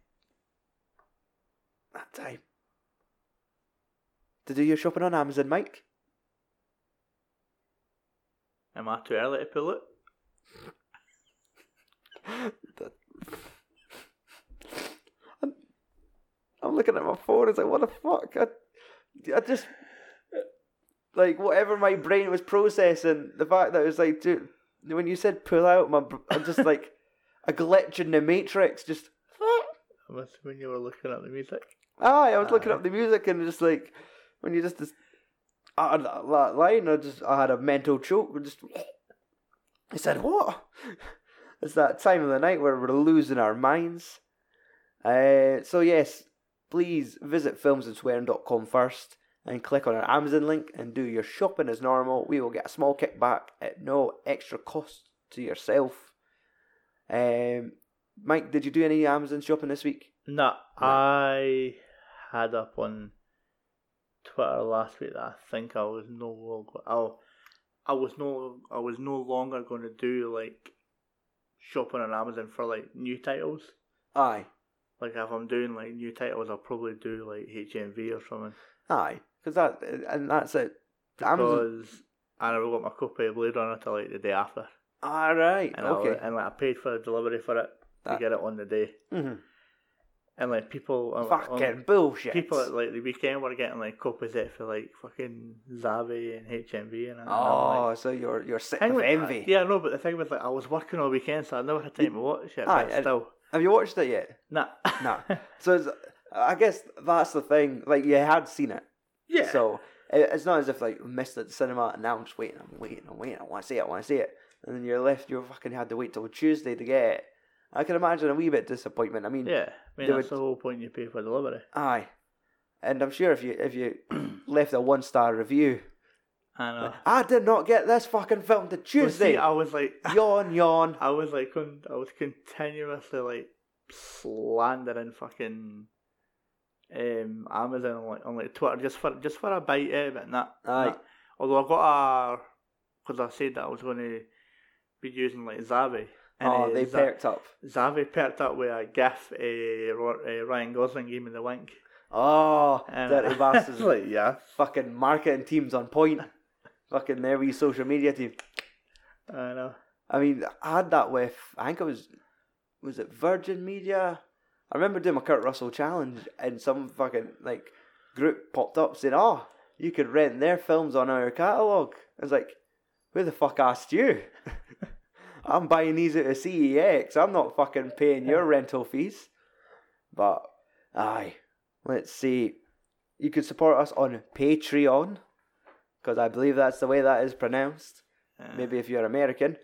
That time. To do your shopping on Amazon, Mike? Am I too early to pull it? I'm, I'm looking at my phone. It's like, what the fuck? I, I just like whatever my brain was processing. The fact that it was like, dude, when you said pull out, my I'm just like a glitch in the matrix. Just I must when you were looking at the music. aye, I was looking up the music and just like when you just just I that that line, I just I had a mental choke. Just I said, what? <laughs> It's that time of the night where we're losing our minds. Uh, so yes, please visit filmsandswearing.com first and click on our Amazon link and do your shopping as normal. We will get a small kickback at no extra cost to yourself. Um, Mike, did you do any Amazon shopping this week? No, I had up on Twitter last week that I think I was no longer. I, I was no. I was no longer going to do like shopping on Amazon for like new titles. Aye, Like if I'm doing like new titles, I'll probably do like HMV or something. aye, because that and that's it. Amazon. Because I never got my copy of Blade Runner till like the day after, All right, and okay. I, and like I paid for the delivery for it to get it on the day, hmm and like people, on- Fucking on- bullshit. people at like the weekend were getting like copies of it for like fucking Zavvi and HMV and. Oh, like, so you're you're sick of with- envy. Yeah, no, but the thing was like I was working all weekend, so I never had time to watch it. Aye, but still, Have you watched it yet? nah, Nah. <laughs> So it's, I guess that's the thing. Like you had seen it, yeah. so it, it's not as if like missed it at the cinema and now I'm just waiting. I'm waiting. I'm waiting. I want to see it. I want to see it. And then you're left. You fucking had to wait till Tuesday to get it. I can imagine a wee bit disappointment. I mean, yeah, I mean that's would- the whole point. You pay for delivery. aye. And I'm sure if you if you <clears throat> left a one star review, I know. I did not get this fucking film to Well, Tuesday. see, I was like, <laughs> yawn, yawn. I was like, con- I was continuously like slandering fucking um Amazon on like on like Twitter just for just for a bite out of it. Nah, Aye. nah. Although I got a because I said that I was going to be using like Zavvi. And, Oh, uh, they perked up. Zavvi perked up with a gif. Uh, uh, Ryan Gosling gave me the link. Oh, And dirty bastards. <laughs> <laughs> like, yeah, fucking marketing teams on point. fucking their wee social media team. I know. I mean, I had that with, I think it was, was it Virgin Media I remember doing my Kurt Russell challenge, and some fucking like group popped up saying, "Oh, you could rent their films on our catalog." I was like, "Who the fuck asked you?" <laughs> I'm buying these at a CEX. I'm not fucking paying your rental fees. But aye, let's see. You could support us on Patreon because I believe that's the way that is pronounced. Uh, Maybe if you're American.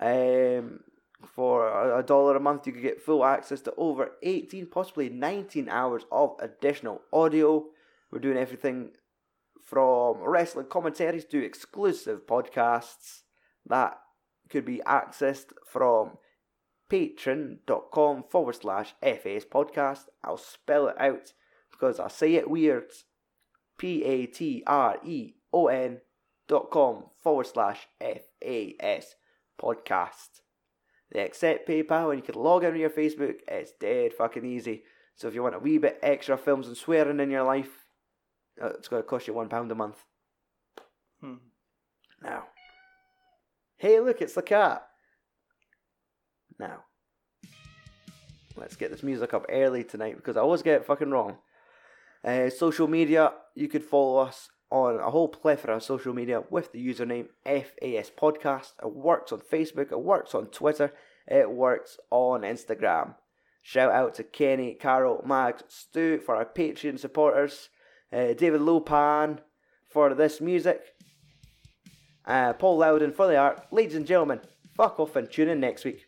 Um, for a a dollar a month, you could get full access to over 18, possibly 19 hours of additional audio. We're doing everything from wrestling commentaries to exclusive podcasts that could be accessed from patreon.com forward slash FAS podcast. I'll spell it out because I say it weird. P A T R E O N dot com forward slash FAS podcast. They accept PayPal and you can log in with your Facebook. It's dead fucking easy. So if you want a wee bit extra films and swearing in your life, uh, it's going to cost you £1 a month. hmm. Now, hey, look, it's the cat. Now, let's get this music up early tonight because I always get it fucking wrong. Uh, social media, you could follow us on a whole plethora of social media with the username FAS Podcast. It works on Facebook, it works on Twitter, it works on Instagram. Shout out to Kenny, Carol, Mags, Stu for our Patreon supporters, uh, David Lopan for this music, uh, Paul Loudon for the art. Ladies and gentlemen, fuck off and tune in next week.